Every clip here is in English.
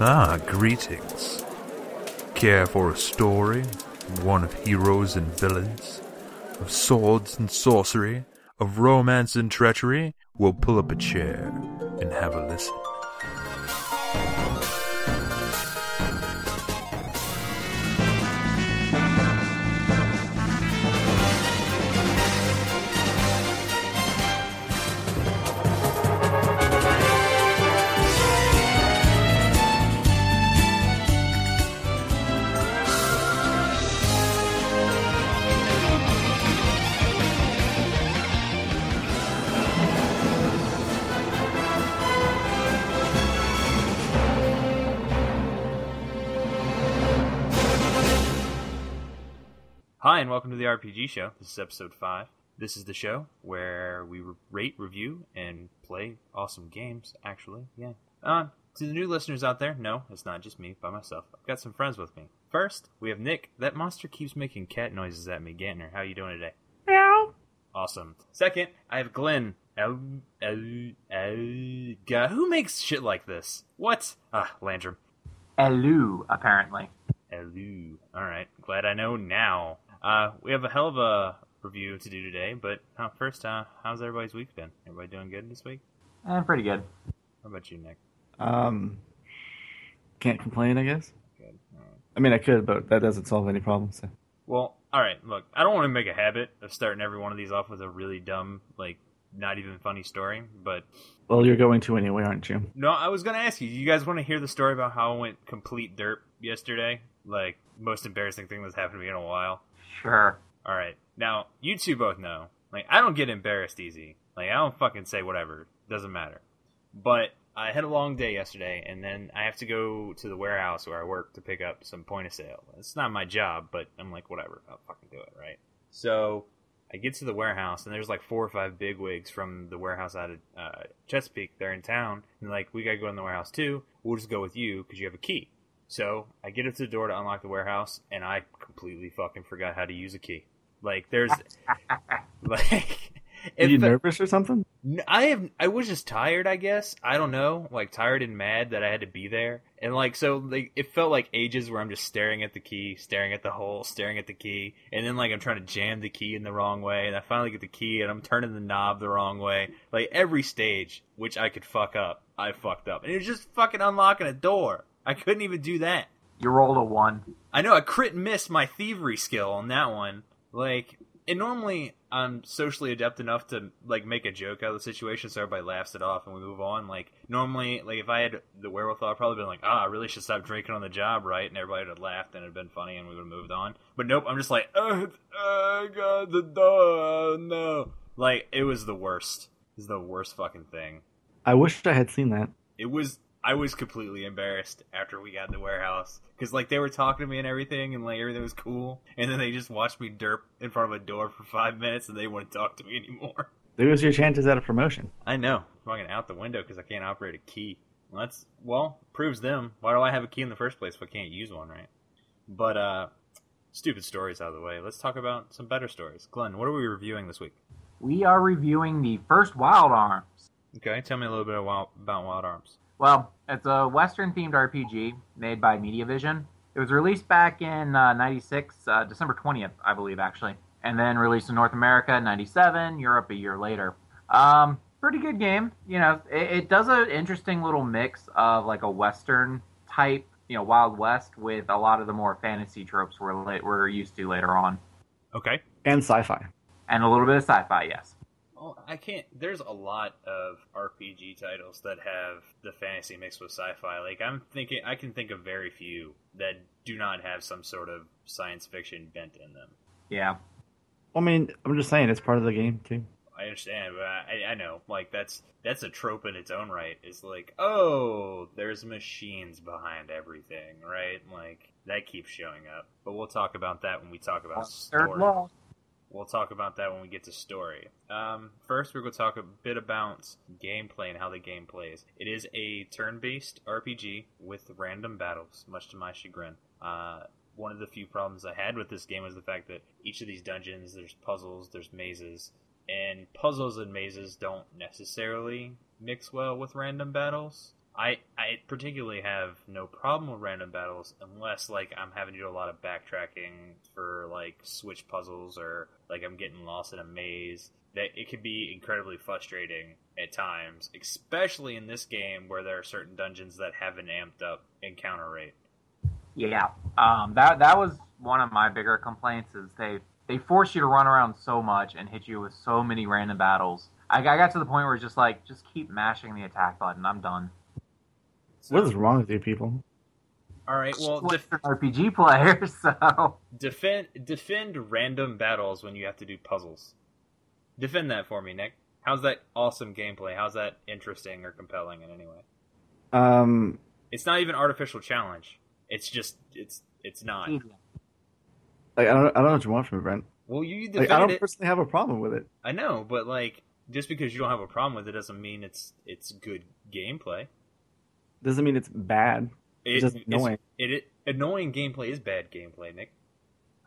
Ah, greetings. Care for a story? One of heroes and villains? Of swords and sorcery? Of romance and treachery? We'll pull up a chair and have a listen. And welcome to the RPG Show. This is episode 5. This is the show where we rate, review, and play awesome games, actually. Yeah. Uh, to the new listeners out there, no, it's not just me by myself. I've got some friends with me. First, we have Nick. That monster keeps making cat noises at me. Gantner, how you doing today? Meow. Awesome. Second, I have Glenn. God, who makes shit like this? What? Ah, Landrum. Elu, apparently. Elu. All right. Glad I know now. Uh, we have a hell of a review to do today, but uh, first, uh, how's everybody's week been? Everybody doing good this week? Eh, pretty good. How about you, Nick? Um, can't complain, I guess. Good. All right. I mean, I could, but that doesn't solve any problems. So. Well, all right. Look, I don't want to make a habit of starting every one of these off with a really dumb, like, not even funny story, but Well, you're going to anyway, aren't you? no, I was gonna ask you. You guys want to hear the story about how I went complete derp yesterday? Like, most embarrassing thing that's happened to me in a while. Sure. All right. Now, you two both know. Like, I don't get embarrassed easy. Like, I don't fucking say whatever. Doesn't matter. But I had a long day yesterday, and then I have to go to the warehouse where I work to pick up some point of sale. It's not my job, but I'm like, whatever. I'll fucking do it, right? So I get to the warehouse, and there's like four or five big wigs from the warehouse out of uh, Chesapeake. They're in town, and like, we gotta go in the warehouse too. We'll just go with you because you have a key. So I get up to the door to unlock the warehouse, and I completely fucking forgot how to use a key. Like, there's like, Are you nervous or something? I have. I was just tired. I guess. I don't know. Like tired and mad that I had to be there, and like so, like it felt like ages where I'm just staring at the key, staring at the hole, staring at the key, and then like I'm trying to jam the key in the wrong way, and I finally get the key, and I'm turning the knob the wrong way. Like every stage which I could fuck up, I fucked up, and it was just fucking unlocking a door. I couldn't even do that. You rolled a one. I know I crit missed my thievery skill on that one. Like, and normally I'm socially adept enough to like make a joke out of the situation so everybody laughs it off and we move on. Like normally, like if I had the wherewithal, I'd probably been like, ah, I really should stop drinking on the job, right? And everybody would have laughed and it'd been funny and we would have moved on. But nope, I'm just like, oh, I got the door, no. Like it was the worst. It was the worst fucking thing I wish I had seen that. it was I was completely embarrassed after we got in the warehouse because like they were talking to me and everything and like everything was cool and then they just watched me derp in front of a door for five minutes and they wouldn't talk to me anymore. Lose your chances at a promotion. I know, fucking out the window because I can't operate a key. Well, that's well proves them. Why do I have a key in the first place if I can't use one, right? But uh, stupid stories out of the way. Let's talk about some better stories. Glenn, what are we reviewing this week? We are reviewing the first Wild Arms. Okay, tell me a little bit about, about Wild Arms. Well, it's a Western themed RPG made by Mediavision. It was released back in uh, 96, uh, December 20th, I believe, actually. And then released in North America in 97, Europe a year later. Um, pretty good game. You know, it, it does an interesting little mix of like a Western type, you know, Wild West with a lot of the more fantasy tropes we're, we're used to later on. Okay, And sci-fi. And a little bit of sci fi, yes. Well, I can't. There's a lot of RPG titles that have the fantasy mixed with sci-fi. Like I'm thinking, I can think of very few that do not have some sort of science fiction bent in them. Yeah. I mean, I'm just saying it's part of the game too. I understand, but I, I know, like that's that's a trope in its own right. Is like, oh, there's machines behind everything, right? Like that keeps showing up. But we'll talk about that when we talk about Third story. law. We'll talk about that when we get to story. Um, first, we're going to talk a bit about gameplay and how the game plays. It is a turn-based RPG with random battles, much to my chagrin. Uh, one of the few problems I had with this game was the fact that each of these dungeons, there's puzzles, there's mazes, and puzzles and mazes don't necessarily mix well with random battles. I I particularly have no problem with random battles unless like I'm having to do a lot of backtracking for like switch puzzles or like I'm getting lost in a maze. That it can be incredibly frustrating at times, especially in this game where there are certain dungeons that have an amped up encounter rate. Yeah, um, that that was one of my bigger complaints. Is they they force you to run around so much and hit you with so many random battles. I, I got to the point where it's just like, just keep mashing the attack button. I'm done. So, What is wrong with you people? all right, well, def- RPG players, so defend defend random battles when you have to do puzzles. Defend that for me, Nick. How's that awesome gameplay? How's that interesting or compelling in any way? Um, It's not even artificial challenge. It's just it's it's not. like I don't, I don't know what you want from me, Brent. Well, you Like defended I don't it. personally have a problem with it. I know, but like just because you don't have a problem with it doesn't mean it's it's good gameplay. Doesn't mean it's bad. It's just annoying. It, it annoying gameplay is bad gameplay, Nick.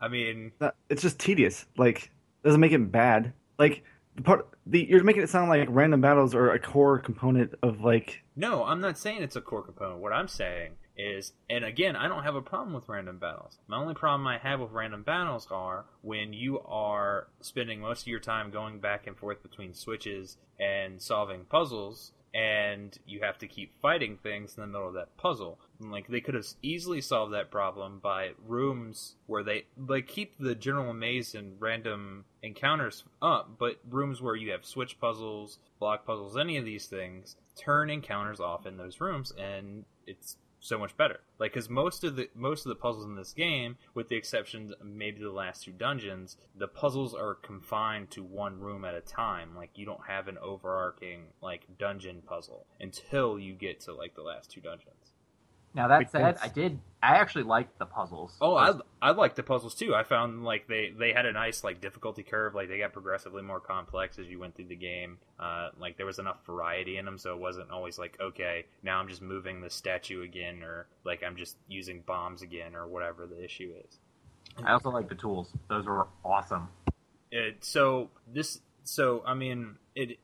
I mean, It's It's just tedious. Like doesn't make it bad. Like the part, the you're making it sound like random battles are a core component of like. no, I'm not saying it's a core component. What I'm saying is, and again, I don't have a problem with random battles. My only problem I have with random battles are when you are spending most of your time going back and forth between switches and solving puzzles, and you have to keep fighting things in the middle of that puzzle. And, like they could have easily solved that problem by rooms where they like keep the general maze and random encounters up, but rooms where you have switch puzzles, block puzzles, any of these things, turn encounters off in those rooms, and it's so much better. Like, because most of the most of the puzzles in this game, with the exception maybe the last two dungeons, the puzzles are confined to one room at a time. Like, you don't have an overarching like dungeon puzzle until you get to like the last two dungeons. Now that Makes said. I did. I actually liked the puzzles. Oh, I I like the puzzles too. I found like they they had a nice like difficulty curve. Like they got progressively more complex as you went through the game. Uh, like there was enough variety in them, so it wasn't always like okay, now I'm just moving the statue again, or like I'm just using bombs again, or whatever the issue is. I also like the tools. Those were awesome. It, so this, so I mean, it.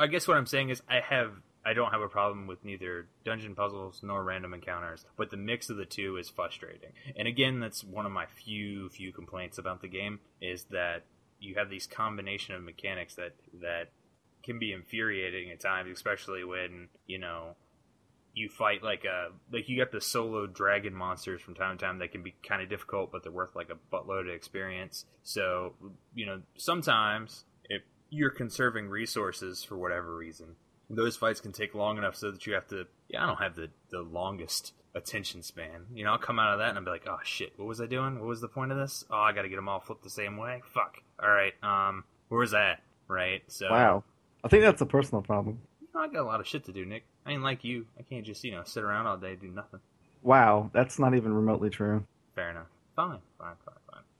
I guess what I'm saying is I have. I don't have a problem with neither dungeon puzzles nor random encounters, but the mix of the two is frustrating. And again, that's one of my few few complaints about the game is that you have these combination of mechanics that that can be infuriating at times, especially when you know you fight like a like you get the solo dragon monsters from time to time that can be kind of difficult, but they're worth like a buttload of experience. So you know sometimes if you're conserving resources for whatever reason, those fights can take long enough so that you have to. Yeah, I don't have the the longest attention span. You know, I'll come out of that and I'll be like, oh shit, what was I doing? What was the point of this? Oh, I got to get them all flipped the same way. Fuck. All right. Um, where's that? Right. So Wow, I think that's a personal problem. you know, I got a lot of shit to do, Nick. I ain't like you. I can't just you know sit around all day and do nothing. Wow, that's not even remotely true. Fair enough. Fine, fine, fine.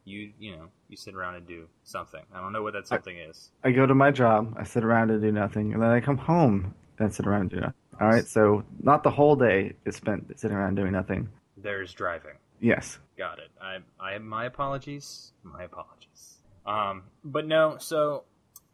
You you know you sit around and do something. I don't know what that something is. I go to my job, I sit around and do nothing, and then I come home and sit around and do nothing. All right, so not the whole day is spent sitting around doing nothing. There's driving. Yes. Got it. I I my apologies. My apologies. Um, but no. So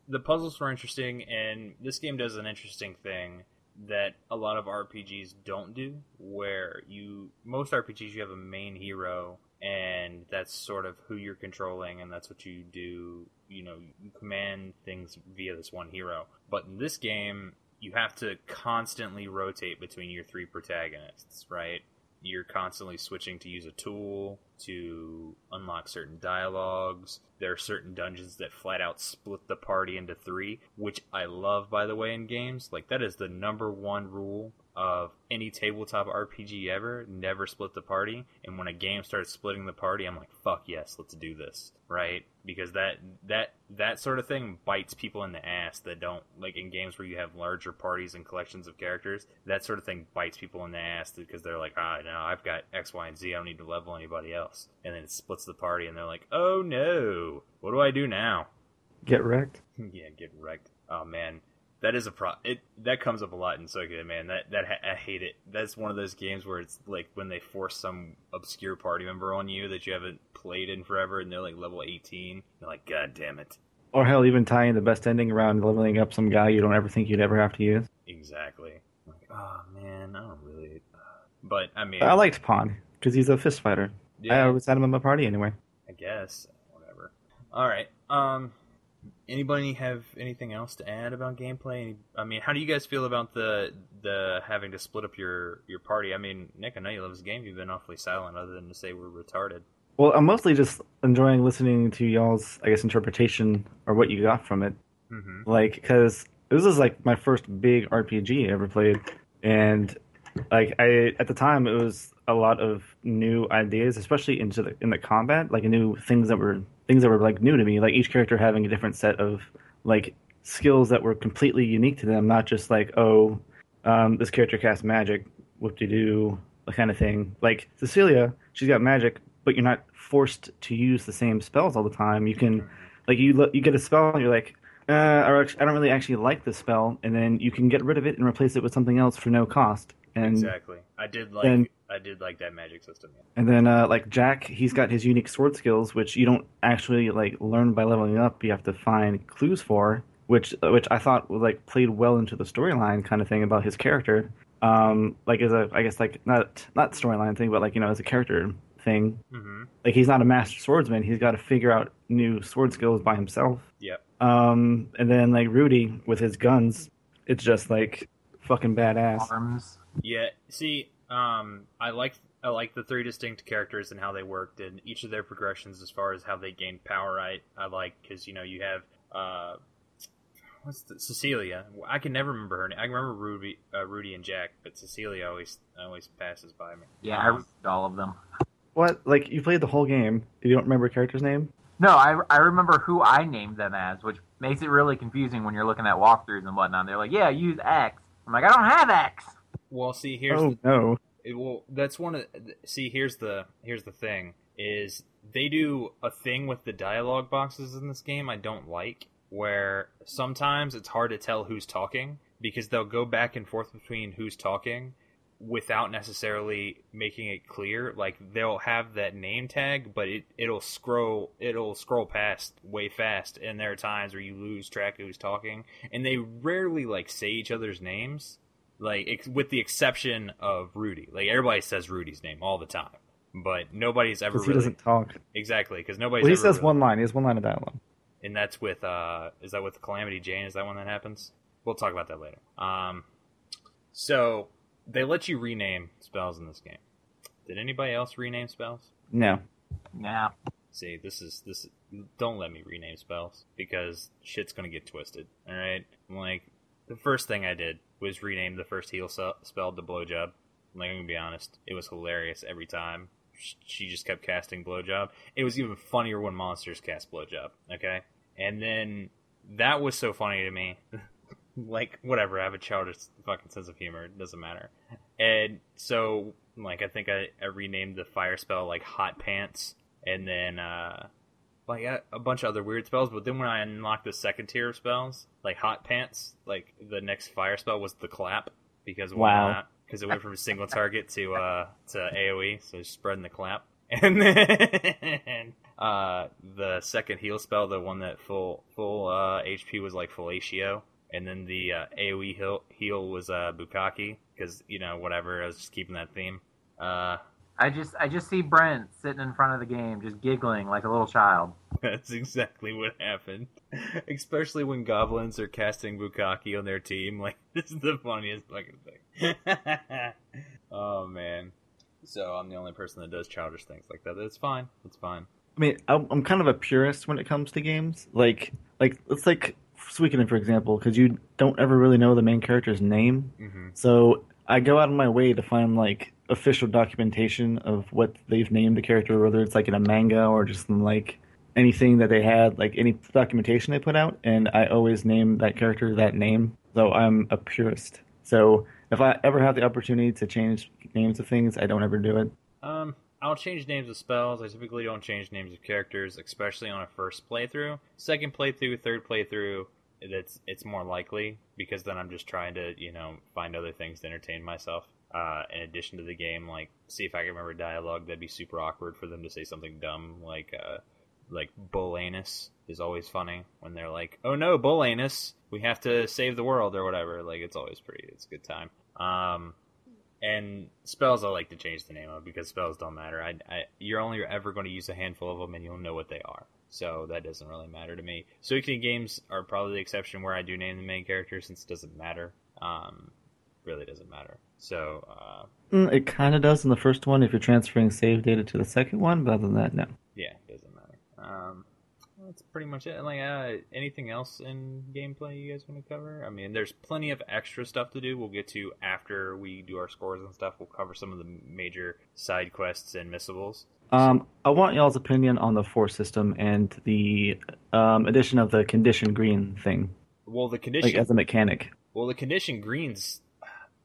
the puzzles were interesting, and this game does an interesting thing that a lot of RPGs don't do. Where you most RPGs you have a main hero, and that's sort of who you're controlling, and that's what you do. You know, you command things via this one hero. But in this game, you have to constantly rotate between your three protagonists, right? you're constantly switching to use a tool to unlock certain dialogues. There are certain dungeons that flat out split the party into three, which I love, by the way, in games. Like, that is the number one rule of any tabletop RPG ever never split the party. And when a game starts splitting the party, I'm like, fuck yes, let's do this, right? Because that that that sort of thing bites people in the ass that don't like in games where you have larger parties and collections of characters. That sort of thing bites people in the ass because they're like, ah, no, I've got X, Y, and Z. I don't need to level anybody else. And then it splits the party, and they're like, oh no, what do I do now? Get wrecked. yeah, get wrecked. Oh man, that is a pro. It that comes up a lot in Suikoden, man. That that I hate it. That's one of those games where it's like when they force some obscure party member on you that you haven't played in forever, and they're like level eighteen. You're like, god damn it. Or hell, even tying the best ending around leveling up some guy you don't ever think you'd ever have to use. Exactly. Like, oh man, I don't really. But I mean, I liked Pahn because he's a fist fighter. Yeah. I always had him in my party anyway. I guess whatever. All right. Um, anybody have anything else to add about gameplay? Any, I mean, how do you guys feel about the the having to split up your your party? I mean, Nick, I know you love this game. You've been awfully silent, other than to say we're retarded. Well, I'm mostly just enjoying listening to y'all's, I guess, interpretation or what you got from it. Mm-hmm. Like, because this is like my first big RPG I ever played, and like I at the time it was a lot of new ideas, especially into the in the combat, like new things that were things that were like new to me. Like each character having a different set of like skills that were completely unique to them, not just like oh, um, this character casts magic, whoop de doo, kind of thing. Like Cecilia, she's got magic, but you're not forced to use the same spells all the time. You can like you you get a spell and you're like uh, I don't really actually like this spell, and then you can get rid of it and replace it with something else for no cost. And Exactly. I did like then- I did like that magic system. Yeah. and then uh, like Jack, he's got his unique sword skills, which you don't actually like learn by leveling up. You have to find clues for, which which I thought was like played well into the storyline kind of thing about his character. Um, like as a I guess like not not storyline thing, but like you know as a character thing. Mm-hmm. Like he's not a master swordsman. He's got to figure out new sword skills by himself. Yep. Um, and then like Rudy with his guns, it's just like fucking badass. Arms. Yeah. See, um, I like I like the three distinct characters and how they worked and each of their progressions as far as how they gained power. I I like because you know you have uh, what's the, Cecilia. I can never remember her name. I can remember Ruby, uh, Rudy and Jack, but Cecilia always always passes by me. Yeah, I read all of them. What? Like you played the whole game? You don't remember a character's name? No, I, I remember who I named them as, which makes it really confusing when you're looking at walkthroughs and whatnot. They're like, yeah, use X. I'm like, I don't have X. well, see here's oh no. It, well, that's one of. See, here's the here's the thing: is they do a thing with the dialogue boxes in this game I don't like, where sometimes it's hard to tell who's talking because they'll go back and forth between who's talking without necessarily making it clear. Like they'll have that name tag, but it it'll scroll it'll scroll past way fast, and there are times where you lose track of who's talking, and they rarely like say each other's names like ex- with the exception of Rudy. Like everybody says Rudy's name all the time, but nobody's ever Because he really doesn't talk. exactly because nobody's. Well, he ever says really- one line. He has one line of dialogue. and that's with uh, is that with Calamity Jane? Is that one that happens? We'll talk about that later. Um, so they let you rename spells in this game. Did anybody else rename spells? No. Yeah. See, this is this. Don't let me rename spells because shit's gonna get twisted. All right, like the first thing I did was rename the first heal se- spell to blowjob. Like I'm gonna be honest, it was hilarious every time. She just kept casting blowjob. It was even funnier when monsters cast blowjob. Okay, and then that was so funny to me. like whatever, I have a childish fucking sense of humor. It doesn't matter. And so, like, I think I, I renamed the fire spell like hot pants and then uh like a, a bunch of other weird spells but then when i unlocked the second tier of spells like hot pants like the next fire spell was the clap because why Wow. not? Because it went from a single target to uh to aoe so spreading the clap. And then uh the second heal spell the one that full full uh hp was like fellatio and then the uh, aoe heal, heal was uh bukaki because you know whatever i was just keeping that theme. Uh I just I just see Brent sitting in front of the game, just giggling like a little child. That's exactly what happened. Especially when goblins are casting Bukaki on their team. Like, this is the funniest fucking thing. oh, man. So, I'm the only person that does childish things like that. It's fine. It's fine. I mean, I'm I'm kind of a purist when it comes to games. Like, like let's take Suikoden for example, because you don't ever really know the main character's name. hmm So I go out of my way to find like official documentation of what they've named the character, whether it's like in a manga or just in like anything that they had, like any documentation they put out, and I always name that character that name. So I'm a purist. So if I ever have the opportunity to change names of things, I don't ever do it. Um, I'll change names of spells. I typically don't change names of characters, especially on a first playthrough. Second playthrough, third playthrough, it's it's more likely because then I'm just trying to you know find other things to entertain myself. Uh, in addition to the game, like see if I can remember dialogue. That'd be super awkward for them to say something dumb like uh, like bull anus is always funny when they're like, "Oh no, bull anus, we have to save the world" or whatever. Like it's always pretty. It's a good time. Um, and spells I like to change the name of because spells don't matter. I, I you're only ever going to use a handful of them, and you'll know what they are. So that doesn't really matter to me. Suikoden games are probably the exception where I do name the main character since it doesn't matter. Um, really doesn't matter. So uh, Mm, It kind of does in the first one if you're transferring save data to the second one, but other than that, no. yeah, it doesn't matter. Um, that's pretty much it. Like uh, anything else in gameplay you guys want to cover? I mean, there's plenty of extra stuff to do. We'll get to after we do our scores and stuff. We'll cover some of the major side quests and missables. Um, I want y'all's opinion on the force system and the um, addition of the condition green thing, Well, the condition like as a mechanic. Well, the condition greens,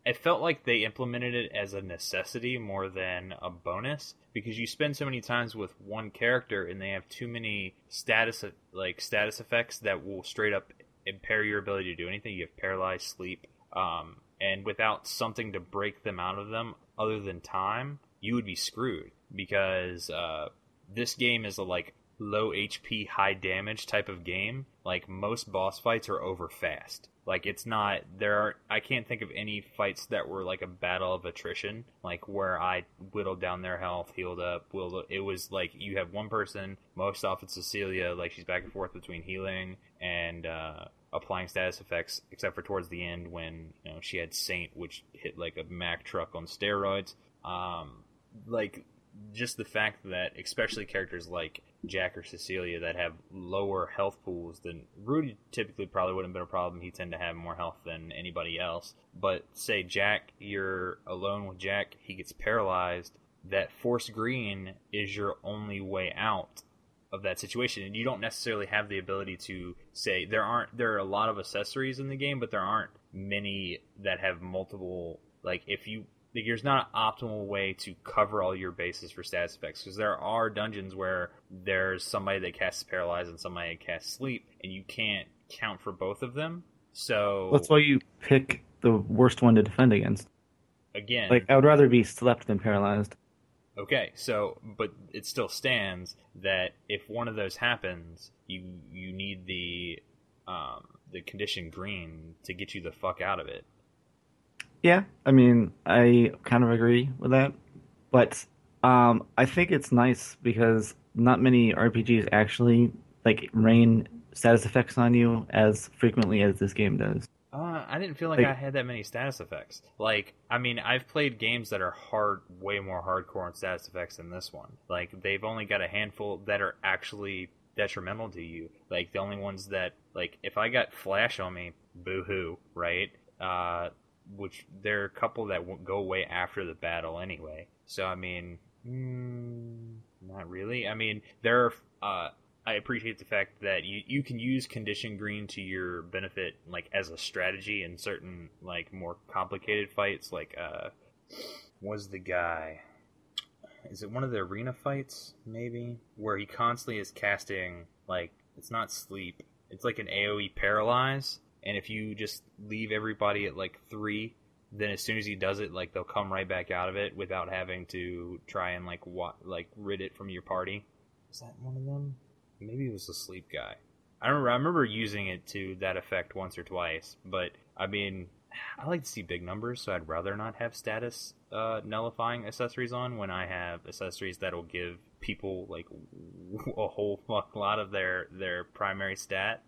it felt like they implemented it as a necessity more than a bonus because you spend so many times with one character and they have too many status like status effects that will straight up impair your ability to do anything. You have paralyzed, sleep, um, and without something to break them out of them other than time, you would be screwed because uh, this game is a like low HP, high damage type of game. Like most boss fights are over fast. Like it's not there are I can't think of any fights that were like a battle of attrition, like where I whittled down their health, healed up, whittled it was like you have one person, most often Cecilia, like she's back and forth between healing and uh applying status effects, except for towards the end when you know she had Saint, which hit like a Mack truck on steroids. Um, like just the fact that, especially characters like Jack or Cecilia that have lower health pools than Rudy, typically probably wouldn't have been a problem. He tend to have more health than anybody else. But say Jack, you're alone with Jack, he gets paralyzed. That force green is your only way out of that situation and you don't necessarily have the ability to say there aren't there are a lot of accessories in the game but there aren't many that have multiple like if you like, there's not an optimal way to cover all your bases for status effects because there are dungeons where there's somebody that casts paralyze and somebody that casts sleep and you can't count for both of them so That's why you pick the worst one to defend against. again Like I would rather be slept than paralyzed. Okay, so but it still stands that if one of those happens, you you need the um, the condition green to get you the fuck out of it. Yeah, I mean, I kind of agree with that, but um, I think it's nice because not many RPGs actually like rain status effects on you as frequently as this game does. Uh, I didn't feel like Like- I had that many status effects. Like, I mean, I've played games that are hard, way more hardcore on status effects than this one. Like, they've only got a handful that are actually detrimental to you. Like, the only ones that, like, if I got flash on me, boo hoo, right? Uh, which there are a couple that won't go away after the battle anyway. So, I mean, mm, not really. I mean, there are. Uh, I appreciate the fact that you, you can use condition green to your benefit, like as a strategy in certain like more complicated fights. Like, uh, was the guy? Is it one of the arena fights? Maybe where he constantly is casting like it's not sleep. It's like an AOE paralyze, and if you just leave everybody at like three, then as soon as he does it, like they'll come right back out of it without having to try and like what like rid it from your party. Is that one of them? Maybe it was the sleep guy. I remember I remember using it to that effect once or twice, but I mean, I like to see big numbers, so I'd rather not have status uh, nullifying accessories on when I have accessories that'll give people like a whole fuck lot of their their primary stat.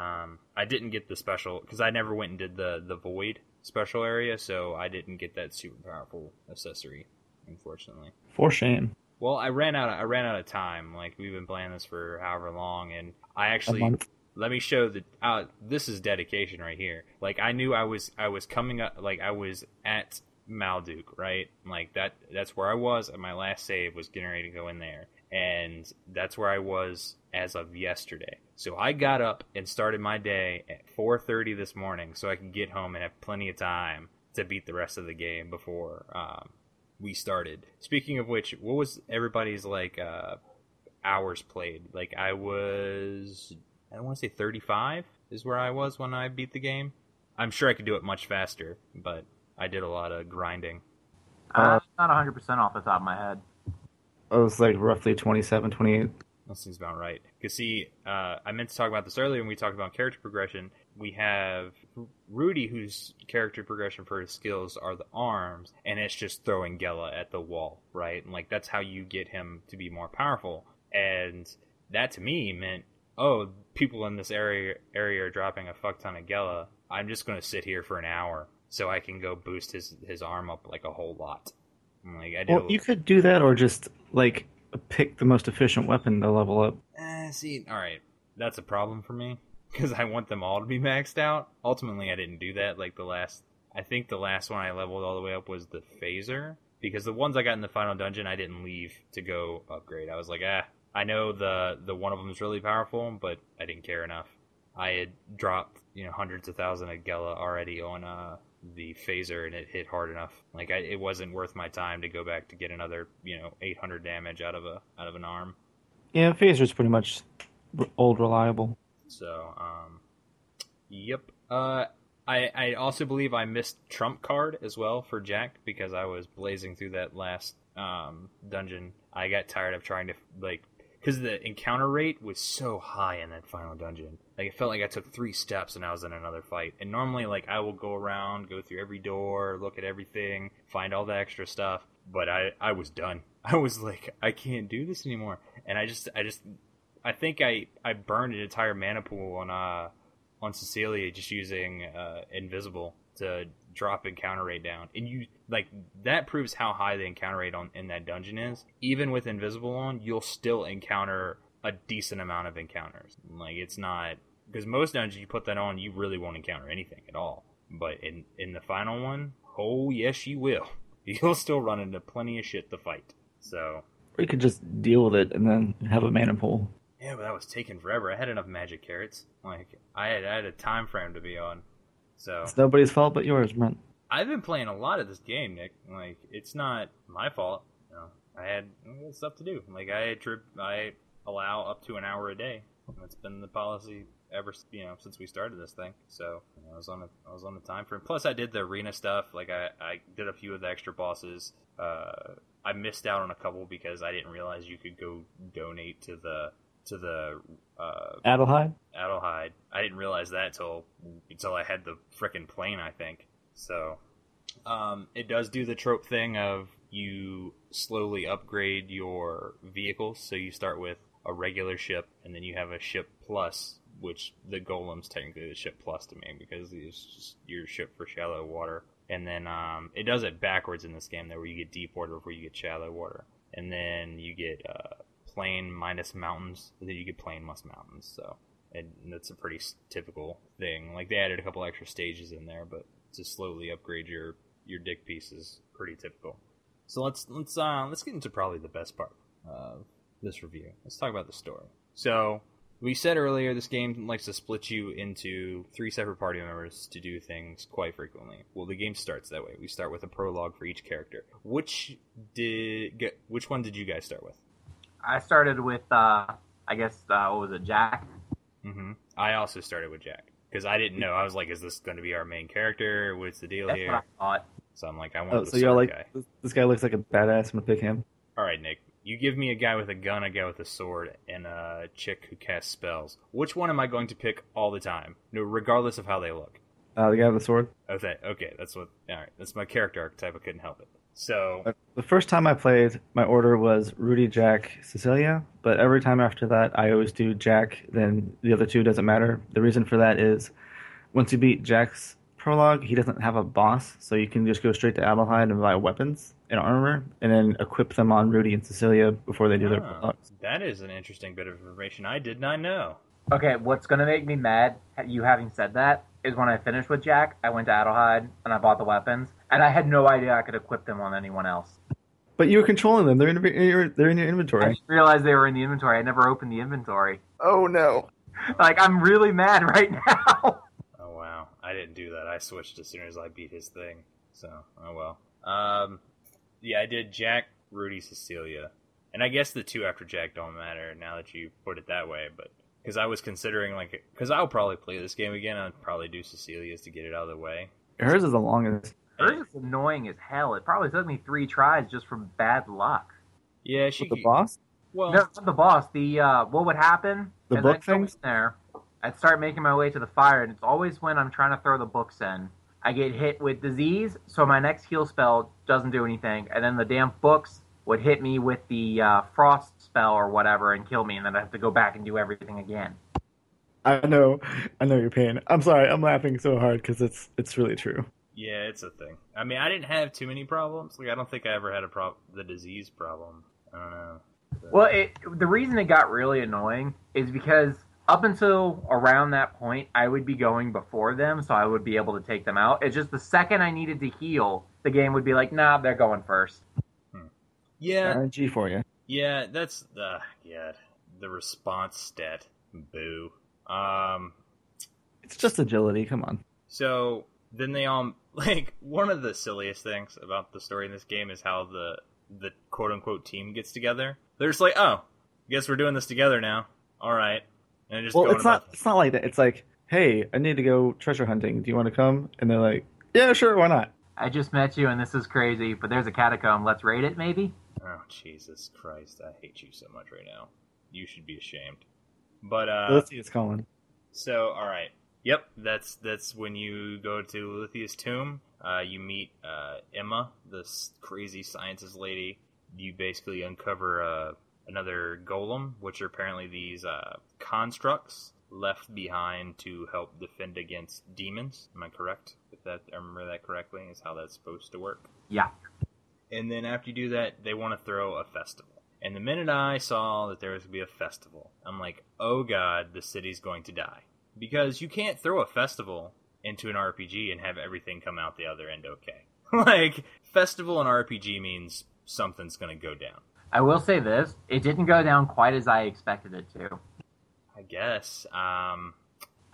Um, I didn't get the special because I never went and did the the void special area, so I didn't get that super powerful accessory, unfortunately. For shame. Well, I ran out. Of, I ran out of time. Like we've been playing this for however long, and I actually let me show that. Uh, this is dedication right here. Like I knew I was. I was coming up. Like I was at Malduke, right? Like that. That's where I was. And my last save was getting ready to go in there, and that's where I was as of yesterday. So I got up and started my day at 4:30 this morning, so I could get home and have plenty of time to beat the rest of the game before um, we started. Speaking of which, what was everybody's like uh, hours played? Like I was, I don't want to say 35 is where I was when I beat the game. I'm sure I could do it much faster, but I did a lot of grinding. Uh, not 100% off the top of my head. It was like roughly 27, 28. That seems about right. Because see, uh, I meant to talk about this earlier when we talked about character progression. we have Rudy, whose character progression for his skills are the arms, and it's just throwing Gella at the wall, right? And like that's how you get him to be more powerful. And that to me meant, oh, people in this area area are dropping a fuck ton of Gella. I'm just going to sit here for an hour so I can go boost his his arm up like a whole lot. Like I did. Well, you could do that, or just like pick the most efficient weapon to level up. Eh, see, all right, that's a problem for me because I want them all to be maxed out. Ultimately, I didn't do that. Like the last, I think the last one I leveled all the way up was the phaser because the ones I got in the final dungeon I didn't leave to go upgrade. I was like, ah, I know the the one of them is really powerful, but I didn't care enough. I had dropped you know hundreds of thousands of Gella already on uh the phaser and it hit hard enough. Like I, it wasn't worth my time to go back to get another you know 800 damage out of a out of an arm. Yeah, phaser's pretty much old reliable. So, um, yep. Uh, I I also believe I missed trump card as well for Jack because I was blazing through that last um dungeon. I got tired of trying to like because the encounter rate was so high in that final dungeon. Like it felt like I took three steps and I was in another fight. And normally, like I will go around, go through every door, look at everything, find all the extra stuff. But I I was done. I was like I can't do this anymore. And I just I just I think I I burned an entire mana pool on uh on Cecilia just using uh invisible to drop encounter rate down. And you like that proves how high the encounter rate on in that dungeon is. Even with invisible on, you'll still encounter a decent amount of encounters. Like it's not because most dungeons you put that on, you really won't encounter anything at all. But in in the final one, oh yes you will. You'll still run into plenty of shit to fight. So Or you could just deal with it and then have a mana pool. yeah, but that was taking forever. I had enough magic carrots. Like I had, I had a time frame to be on. So It's nobody's fault but yours, Brent. I've been playing a lot of this game, Nick. Like it's not my fault. You know, I had stuff to do. Like I trip. I allow up to an hour a day. That's been the policy ever you know since we started this thing. So you know, I was on a I was on the time frame. Plus, I did the arena stuff. Like I I did a few of the extra bosses. Uh, I missed out on a couple because I didn't realize you could go donate to the to the uh, Adlehyde? Adlehyde. I didn't realize that till until I had the frickin' plane. I think so. Um, it does do the trope thing of you slowly upgrade your vehicles. So you start with a regular ship, and then you have a ship plus, which the golem's technically the ship plus to me because it's just your ship for shallow water. And then um, it does it backwards in this game, there where you get deep water before you get shallow water, and then you get uh, plain minus mountains, and then you get plain plus mountains. So and that's a pretty typical thing. Like they added a couple extra stages in there, but to slowly upgrade your your dick piece is pretty typical. So let's let's uh let's get into probably the best part of this review. Let's talk about the story. So we said earlier this game likes to split you into three separate party members to do things quite frequently. Well, the game starts that way. We start with a prologue for each character. Which did get which one did you guys start with? I started with, uh, I guess, uh, what was it, Jack? mm-hmm. I also started with Jack because I didn't know. I was like, "Is this going to be our main character? What's the deal That's here?" what I thought. So I'm like, "I want Oh, the so you're like, guy." this, this guy looks like a badass. I'm gonna pick him. All right, Nick, you give me a guy with a gun, a guy with a sword, and a chick who casts spells. Which one am I going to pick all the time, no, regardless of how they look? Uh, the guy with the sword. Okay, okay, that's what. All right, that's my character archetype. I couldn't help it. So Uh, The first time I played, my order was Rudy, Jack, Cecilia. But every time after that, I always do Jack. Then the other two doesn't matter. The reason for that is, once you beat Jack's prologue, he doesn't have a boss, so you can just go straight to Adlehyde and buy weapons and armor, and then equip them on Rudy and Cecilia before they do their Ah, prologues. that is an interesting bit of information I did not know. Okay, what's gonna make me mad, you having said that, is when I finished with Jack, I went to Adlehyde and I bought the weapons, and I had no idea I could equip them on anyone else. But you were controlling them. They're in your, they're in your I inventory. didn't realize they were in the inventory. I never opened the inventory. Oh no! Like, I'm really mad right now. Wow, I didn't do that. I switched as soon as I beat his thing. So oh well. Um, yeah, I did Jack, Rudy, Cecilia, and I guess the two after Jack don't matter now that you put it that way. But because I was considering like, because I'll probably play this game again, I'd probably do Cecilia's to get it out of the way. Hers is the longest. Hers is annoying as hell. It probably took me three tries just from bad luck. Yeah, she With the boss? Well, No, not the boss. The uh, what would happen? The book I'd go in things? there, I'd start making my way to the fire, and it's always when I'm trying to throw the books in. I get hit with disease, so my next heal spell doesn't do anything, and then the damn books would hit me with the uh, frost spell or whatever and kill me, and then I have to go back and do everything again. I know, I know your pain. I'm sorry, I'm laughing so hard because it's it's really true. Yeah, it's a thing. I mean, I didn't have too many problems. Like, I don't think I ever had a prob the disease problem. I don't know. But- Well, it, the reason it got really annoying is because up until around that point, I would be going before them, so I would be able to take them out. It's just the second I needed to heal, the game would be like, nah, they're going first. yeah, RNG for you. yeah, that's the yeah the response stat. Boo. Um. It's just agility. Come on. So then they all like one of the silliest things about the story in this game is how the the quote unquote team gets together. They're just like, oh, guess we're doing this together now. All right, and just Well, going it's not. about It's not like that. It's like, hey, I need to go treasure hunting. Do you want to come? And they're like, yeah, sure, why not? I just met you, and this is crazy, but there's a catacomb. Let's raid it, maybe? Oh Jesus Christ! I hate you so much right now. You should be ashamed. But uh, Let's see, it's Colin. So, all right. Yep, that's that's when you go to Lithia's tomb. Uh, you meet uh, Emma, this crazy sciences lady. You basically uncover uh, another golem, which are apparently these uh, constructs left behind to help defend against demons. Am I correct? If that I remember that correctly, is how that's supposed to work. Yeah. And then after you do that, they want to throw a festival. And the minute I saw that there was going to be a festival, I'm like, oh god, the city's going to die. Because you can't throw a festival into an RPG and have everything come out the other end okay. like, festival and RPG means something's going to go down. I will say this: it didn't go down quite as I expected it to. Guess. Um,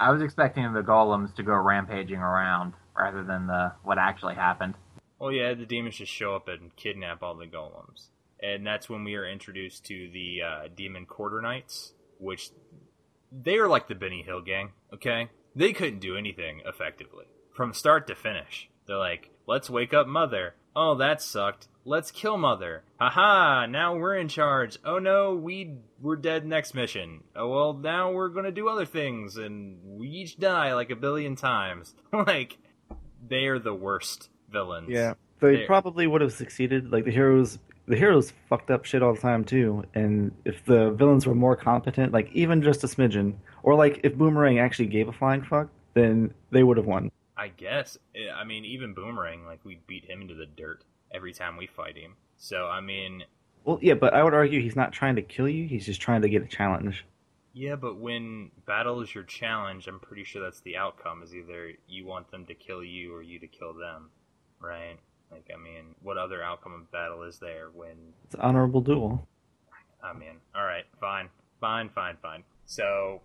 I was expecting the golems to go rampaging around rather than the what actually happened. well, yeah, the demons just show up and kidnap all the golems. And that's when we are introduced to the uh, demon quarter knights, which they are like the Benny Hill gang, okay? They couldn't do anything effectively from start to finish. They're like, let's wake up Mother. Oh, that sucked. Let's kill Mother. Haha, now we're in charge. Oh no, we we're dead next mission. Oh well, now we're gonna do other things, and we each die like a billion times. like, they are the worst villains. Yeah, they They- probably would have succeeded. Like the heroes, the heroes fucked up shit all the time too. And if the villains were more competent, like even just a smidgen, or like if Boomerang actually gave a flying fuck, then they would have won. I guess. I mean, even Boomerang, like, we beat him into the dirt every time we fight him. So, I mean, Well, yeah, but I would argue he's not trying to kill you. He's just trying to get a challenge. yeah, but when battle is your challenge, I'm pretty sure that's the outcome is either you want them to kill you or you to kill them, right? Like, I mean, what other outcome of battle is there when It's an honorable duel. I mean, all right, fine, fine, fine, fine. So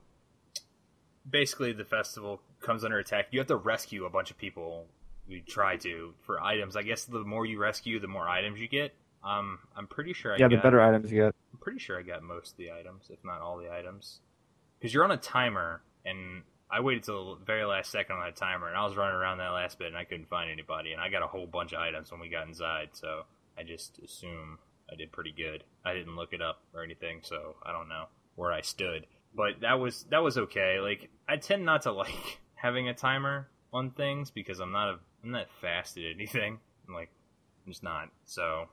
basically, the festival comes under attack. You have to rescue a bunch of people. You try to for items. I guess the more you rescue, the more items you get. Um, I'm pretty sure. I yeah, the got, better items you get. I'm pretty sure I got most of the items, if not all the items, because you're on a timer, and I waited till the very last second on that timer, and I was running around that last bit, and I couldn't find anybody, and I got a whole bunch of items when we got inside, so I just assume I did pretty good. I didn't look it up or anything, so I don't know where I stood, but that was that was okay. Like I tend not to like having a timer on things because I'm not a I'm not fast at anything. I'm like I'm just not. So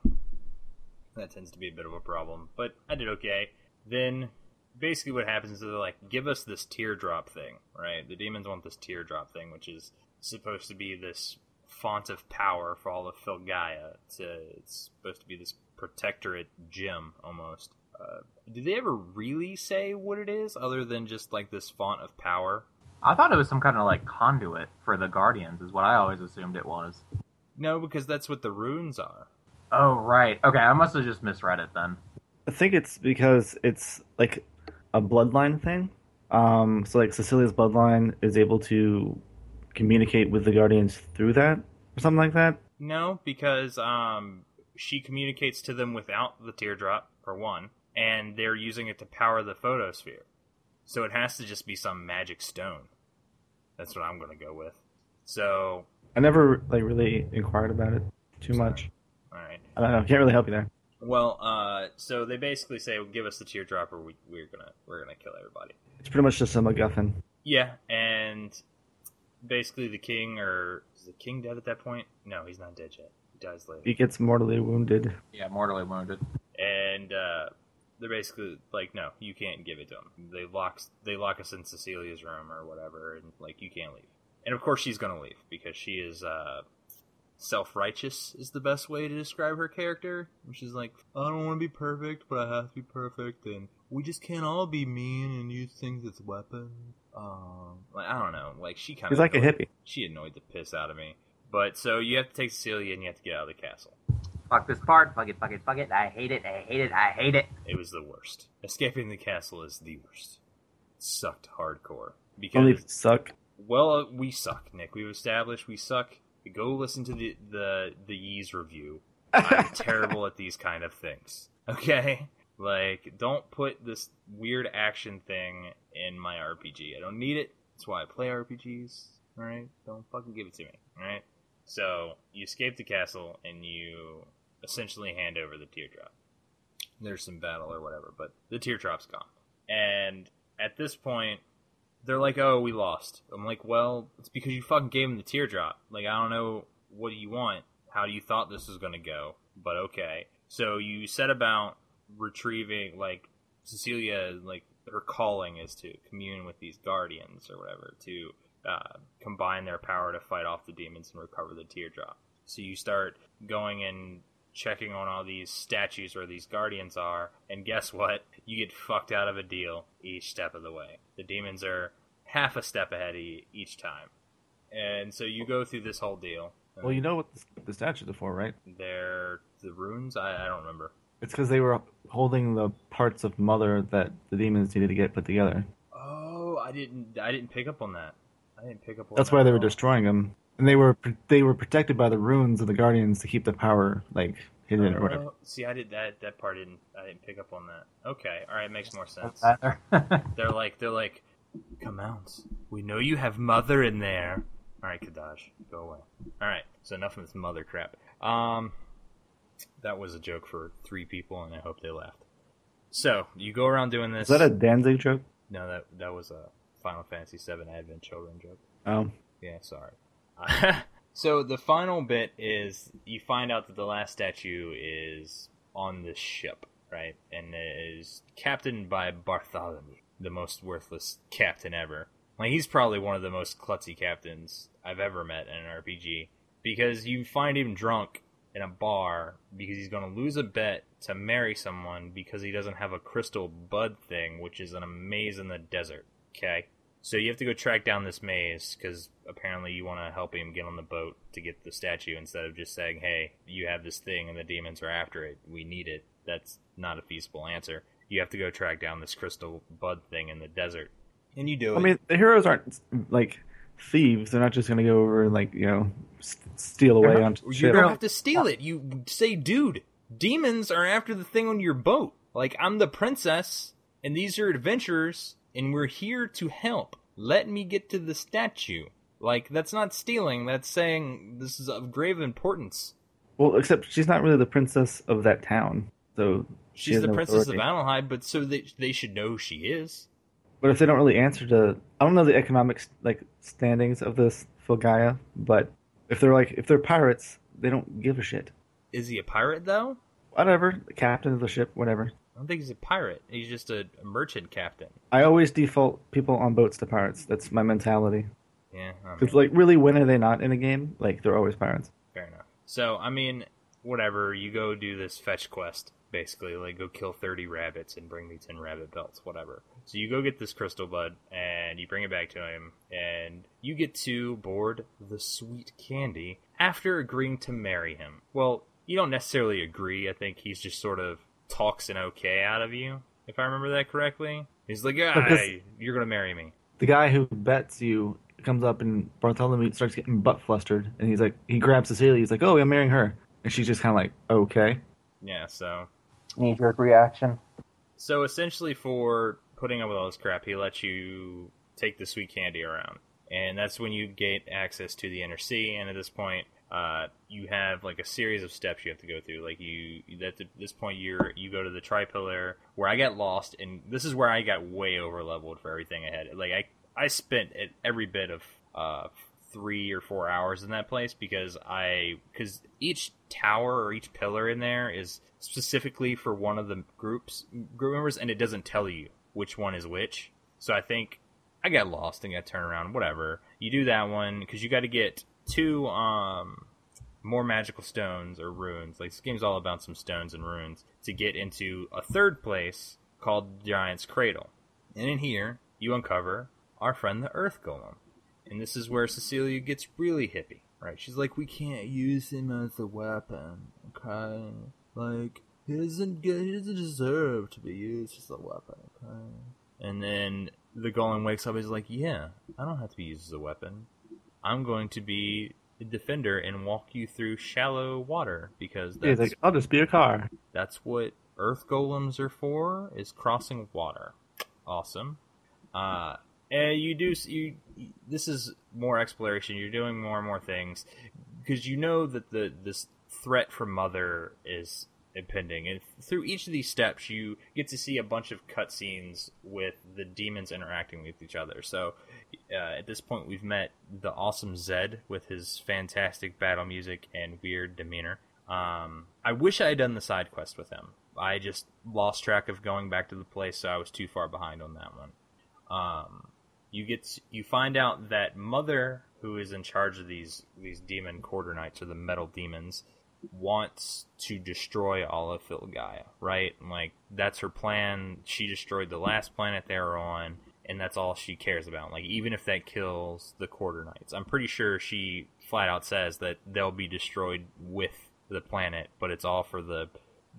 that tends to be a bit of a problem. But I did okay. Then basically what happens is they're like, give us this teardrop thing, right? The demons want this teardrop thing, which is supposed to be this font of power for all of Filgaia. It's, uh, it's supposed to be this protectorate gem almost. Uh, did they ever really say what it is, other than just like this font of power? I thought it was some kind of like conduit for the Guardians, is what I always assumed it was. No, because that's what the runes are. Oh right, okay, I must have just misread it then. I think it's because it's like a bloodline thing. Um, so like Cecilia's bloodline is able to communicate with the Guardians through that, or something like that. No, because um, she communicates to them without the teardrop, for one, and they're using it to power the photosphere. So it has to just be some magic stone. That's what I'm going to go with. So, I never like really inquired about it too much. all right. I don't know. Can't really help you there. Well, uh, so they basically say, "Give us the teardrop, or we, we're gonna we're gonna kill everybody." It's pretty much just a MacGuffin. Yeah, and basically the king, or is the king dead at that point? No, he's not dead yet. He dies later. He gets mortally wounded. Yeah, mortally wounded. and uh, they're basically like, no, you can't give it to him. They lock they lock us in Cecilia's room or whatever, and like you can't leave. And of course she's gonna leave because she is uh, self righteous is the best way to describe her character. Which is like, I don't want to be perfect, but I have to be perfect, and we just can't all be mean and use things as weapons. Um, like I don't know, like she kind of He's like a hippie. She annoyed the piss out of me. But so you have to take Cecilia and you have to get out of the castle. Fuck this part. Fuck it. Fuck it. Fuck it. I hate it. I hate it. I hate it. It was the worst. Escaping the castle is the worst. It sucked hardcore because Only suck. well, uh, we suck, Nick. We've established we suck. Go listen to the the the Yeez review. I'm terrible at these kind of things. Okay, like don't put this weird action thing in my RPG. I don't need it. That's why I play RPGs. All right, don't fucking give it to me. All right. So you escape the castle and you essentially hand over the teardrop. There's some battle or whatever, but the teardrop's gone. And at this point, they're like, "Oh, we lost." I'm like, "Well, it's because you fucking gave him the teardrop. Like, I don't know what do you want. How do you thought this was gonna go, but okay." So you set about retrieving, like, Cecilia, like her calling is to commune with these guardians or whatever to uh, combine their power to fight off the demons and recover the teardrop. So you start going and checking on all these statues where these guardians are, and guess what? You get fucked out of a deal each step of the way. The demons are half a step ahead of you each time. And so you go through this whole deal. Well, you know what the, the statues are for, right? They're the runes? I, I don't remember. It's because they were holding the parts of Mother that the demons needed to get put together. Oh, I didn't I didn't pick up on that. I didn't pick up on That's that why they were destroying them, and they were they were protected by the runes of the guardians to keep the power like hidden or whatever. Oh, see, I did that. That part didn't. I didn't pick up on that. Okay, all right, makes more sense. They're like, they're like, come out. We know you have mother in there. All right, Kadaj, go away. All right, so enough of this mother crap. Um, that was a joke for three people, and I hope they laughed. So you go around doing this. Is that a Danzig joke? No, that that was a Final Fantasy VII Advent Children joke. Oh, Yeah, sorry. so the final bit is you find out that the last statue is on this ship, right? And is captained by Bartholomew, the most worthless captain ever. Like he's probably one of the most klutzy captains I've ever met in an RPG because you find him drunk in a bar because he's going to lose a bet to marry someone because he doesn't have a crystal bud thing, which is an maze in the desert. Okay, so you have to go track down this maze because apparently you want to help him get on the boat to get the statue instead of just saying, "Hey, you have this thing and the demons are after it. We need it." That's not a feasible answer. You have to go track down this crystal bud thing in the desert, and you do it. I mean the heroes aren't like thieves. They're not just gonna go over and like you know s- steal away onto the You ship. don't have to steal it. You say, dude, demons are after the thing on your boat. Like, I'm the princess, and these are adventurers, and we're here to help. Let me get to the statue. Like, that's not stealing. That's saying this is of grave importance. Well, except she's not really the princess of that town, so She's has the no princess authority. of Adlehyde, but so they, they should know she is. But if they don't really answer to, I don't know the economic like standings of this Filgaia, but if they're like if they're pirates, they don't give a shit. Is he a pirate, though? Whatever, the captain of the ship, whatever. I don't think he's a pirate. He's just a, a merchant captain. I always default people on boats to pirates. That's my mentality. Yeah, I mean- Because like, really, when are they not in a game? Like, they're always pirates. Fair enough. So, I mean, whatever. You go do this fetch quest, basically. Like, go kill 30 rabbits and bring me 10 rabbit belts, whatever. So, you go get this crystal bud, and you bring it back to him, and you get to board the sweet candy after agreeing to marry him. Well, you don't necessarily agree. I think he's just sort of talks an okay out of you, if I remember that correctly. He's like, ah, Because- you're going to marry me. The guy who bets you comes up and Bartholomew starts getting butt flustered, and he's like, he grabs Cecilia. He's like, "Oh, I'm marrying her," and she's just kind of like, "Okay." Yeah, so Knee jerk reaction. So essentially, for putting up with all this crap, he lets you take the sweet candy around, and that's when you get access to the inner sea. And at this point, uh, you have like a series of steps you have to go through. Like you, at this point, you're you go to the tri pillar where I got lost, and this is where I got way over leveled for everything ahead. Like I, I spent every bit of uh, three or four hours in that place because I because each tower or each pillar in there is specifically for one of the groups group members, and it doesn't tell you which one is which. So I think I got lost and got turned around. Whatever. You do that one because you got to get two um more magical stones or runes. Like this game's all about some stones and runes to get into a third place called Giant's Cradle. And in here, you uncover our friend the Earth Golem. And this is where Cecilia gets really hippie, right? She's like, we can't use him as a weapon, okay? Like, he doesn't get, he doesn't deserve to be used as a weapon, okay? And then the golem wakes up is like, yeah, I don't have to be used as a weapon. I'm going to be a defender and walk you through shallow water because that's, He's like, I'll just be a car. that's what earth golems are for is crossing water. Awesome. Uh and you do you this is more exploration. You're doing more and more things. Because you know that the this threat from mother is impending. And through each of these steps you get to see a bunch of cutscenes with the demons interacting with each other. So uh, at this point we've met the awesome zed with his fantastic battle music and weird demeanor um, I wish I had done the side quest with him. I just lost track of going back to the place, so I was too far behind on that one. Um, you get you find out that Mother, who is in charge of these these demon quarter knights or the metal demons, wants to destroy all of Filgaia, right? Like that's her plan. She destroyed the last planet they were on, and that's all she cares about. Like even if that kills the quarter knights, I'm pretty sure she flat out says that they'll be destroyed with the planet, but it's all for the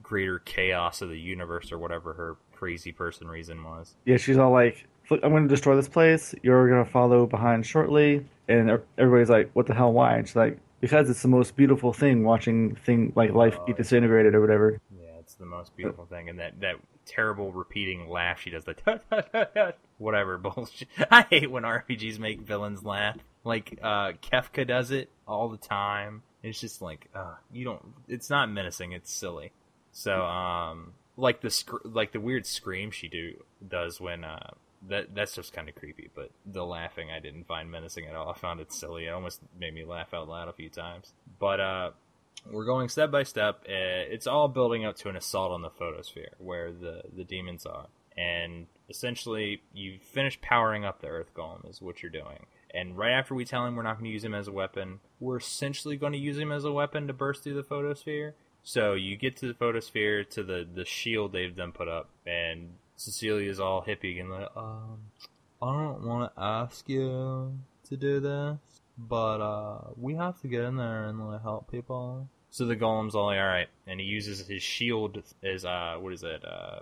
greater chaos of the universe or whatever her crazy person reason was. Yeah, she's all like, "Look, I'm going to destroy this place. You're going to follow behind shortly." And er, everybody's like, "What the hell? Why?" And she's like, "Because it's the most beautiful thing watching thing like life be oh, disintegrated or whatever." Yeah, it's the most beautiful thing, and that that terrible repeating laugh she does, the whatever bullshit. I hate when RPGs make villains laugh. Like uh, Kefka does it all the time. It's just like uh, you don't. It's not menacing. It's silly. So um, like the sc- like the weird scream she do does when uh that that's just kind of creepy. But the laughing I didn't find menacing at all. I found it silly. It almost made me laugh out loud a few times. But uh, we're going step by step. It's all building up to an assault on the photosphere where the the demons are, and essentially you finish powering up the Earth Golem is what you're doing. And right after we tell him we're not going to use him as a weapon, we're essentially going to use him as a weapon to burst through the photosphere. So you get to the photosphere to the the shield they've then put up, and Cecilia's all hippie and like, um, I don't want to ask you to do this, but uh, we have to get in there and like help people. So the golem's all like, all right, and he uses his shield as uh, what is it, uh,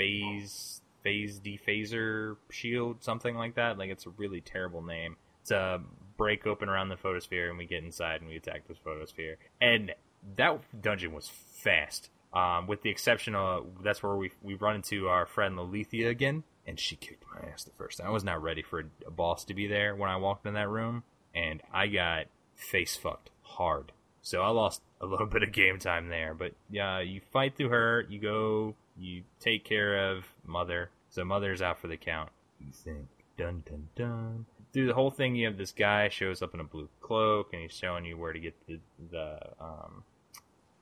phase phase dephaser shield, something like that. Like it's a really terrible name It's a break open around the photosphere, and we get inside and we attack this photosphere. And that dungeon was fast. Um, with the exception of that's where we we run into our friend Lolithia again, and she kicked my ass the first time. I was not ready for a, a boss to be there when I walked in that room, and I got face fucked hard. So I lost a little bit of game time there. But yeah, you fight through her, you go, you take care of Mother. So Mother's out for the count. You think dun dun dun. Through the whole thing, you have this guy shows up in a blue cloak, and he's showing you where to get the the um,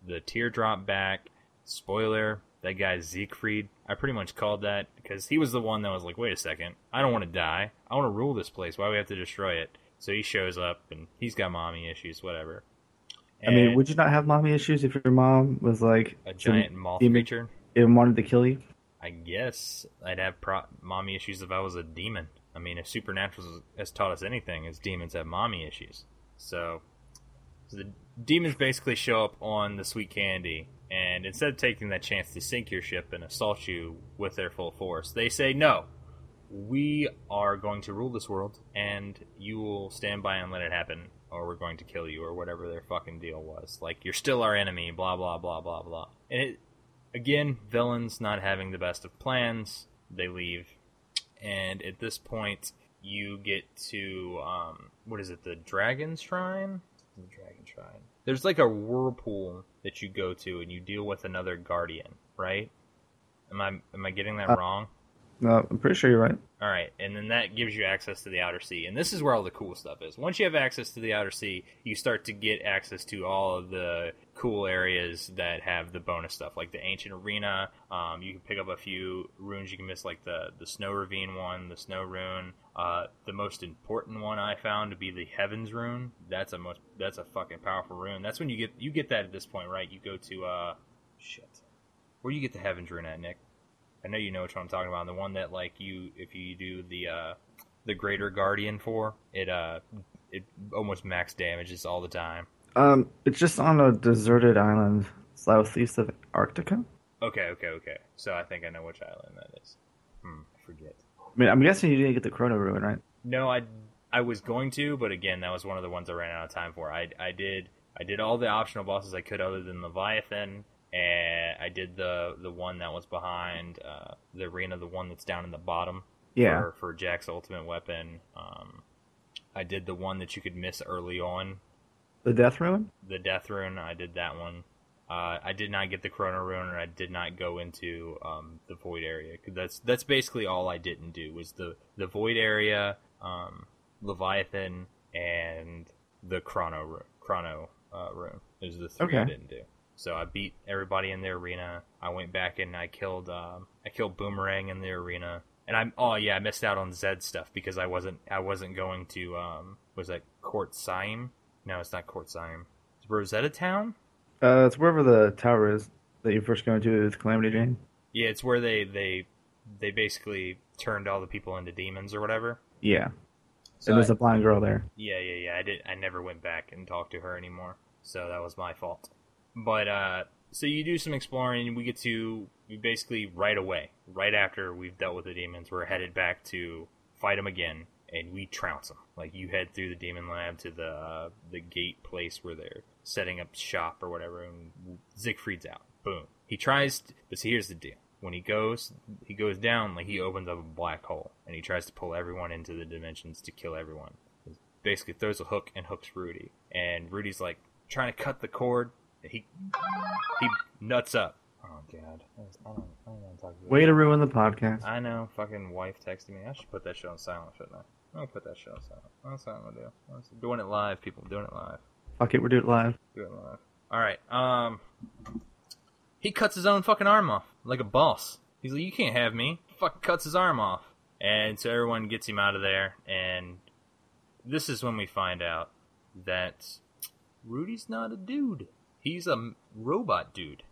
the teardrop back. Spoiler: that guy's Siegfried. I pretty much called that because he was the one that was like, "Wait a second, I don't want to die. I want to rule this place. Why do we have to destroy it?" So he shows up, and he's got mommy issues, whatever. I mean, would you not have mommy issues if your mom was like a giant moth demon- creature? And wanted to kill you? I guess I'd have pro- mommy issues if I was a demon. I mean, if Supernatural has taught us anything, is demons have mommy issues. So, so the demons basically show up on the sweet candy, and instead of taking that chance to sink your ship and assault you with their full force, they say, no, we are going to rule this world, and you will stand by and let it happen, or we're going to kill you, or whatever their fucking deal was. Like, you're still our enemy, blah, blah, blah, blah, blah. And it, again, villains not having the best of plans, they leave. And at this point, you get to um, what is it? The Dragon Shrine. The Dragon Shrine. There's like a whirlpool that you go to, and you deal with another guardian, right? Am I am I getting that Uh, wrong? No, I'm pretty sure you're right. All right, and then that gives you access to the outer sea, and this is where all the cool stuff is. Once you have access to the outer sea, you start to get access to all of the cool areas that have the bonus stuff, like the ancient arena. Um, you can pick up a few runes you can miss, like the the snow ravine one, the snow rune. Uh, the most important one I found to be the heavens rune. That's a most that's a fucking powerful rune. That's when you get you get that at this point, right? You go to uh, shit. Where you get the heavens rune at, Nick? I know you know which one I'm talking about. The one that like you, if you do the uh, the Greater Guardian for it, uh, it almost max damages all the time. Um, it's just on a deserted island southeast of Antarctica. Okay, okay, okay. So I think I know which island that is. Hmm, I forget. I mean, I'm guessing you didn't get the Chrono Rune, right? No, I I was going to, but again, that was one of the ones I ran out of time for. I I did I did all the optional bosses I could other than Leviathan, and I did the the one that was behind uh, the arena, the one that's down in the bottom. Yeah. For, for Jack's ultimate weapon. Um, I did the one that you could miss early on, The Death rune. the Death Rune. I did that one. Uh, I did not get the Chrono Rune, or I did not go into um, the Void area. that's that's basically all I didn't do was the the Void area, um, Leviathan, and the Chrono Chrono uh, Rune. Those are the three I didn't do. So I beat everybody in the arena. I went back and I killed um, I killed Boomerang in the arena. And I'm oh yeah, I missed out on Zed stuff because I wasn't I wasn't going to um was that Court Seim? No, it's not Court Seim. It's Rosetta Town? Uh, it's wherever the tower is that you first go into with Calamity Jane. Yeah, it's where they they they basically turned all the people into demons or whatever. Yeah, So and there's I- a blind girl there. yeah, yeah, yeah. I did. I never went back and talked to her anymore, so that was my fault. But uh, so you do some exploring, we get to basically right away, right after we've dealt with the demons, we're headed back to fight them again, and we trounce them. Like you head through the demon lab to the uh, the gate place where they're setting up shop or whatever, and Siegfried's out. Boom. He tries, to, but see, here's the deal. When he goes, he goes down like he opens up a black hole, and he tries to pull everyone into the dimensions to kill everyone basically throws a hook and hooks Rudy. And Rudy's like trying to cut the cord. He he nuts up. Oh god, I don't, I don't want to talk about Way to ruin the podcast. I know, fucking wife texted me. I should put that shit on silent, shouldn't I? I'm gonna put that shit on silent. That's what I'm gonna do. I'm doing it live, people. doing it live. Fuck it, we're doing it live. Doing it live. All right. Um, he cuts his own fucking arm off like a boss. He's like, "You can't have me." Fucking cuts his arm off, and so everyone gets him out of there. And this is when we find out that Rudy's not a dude. He's a robot dude,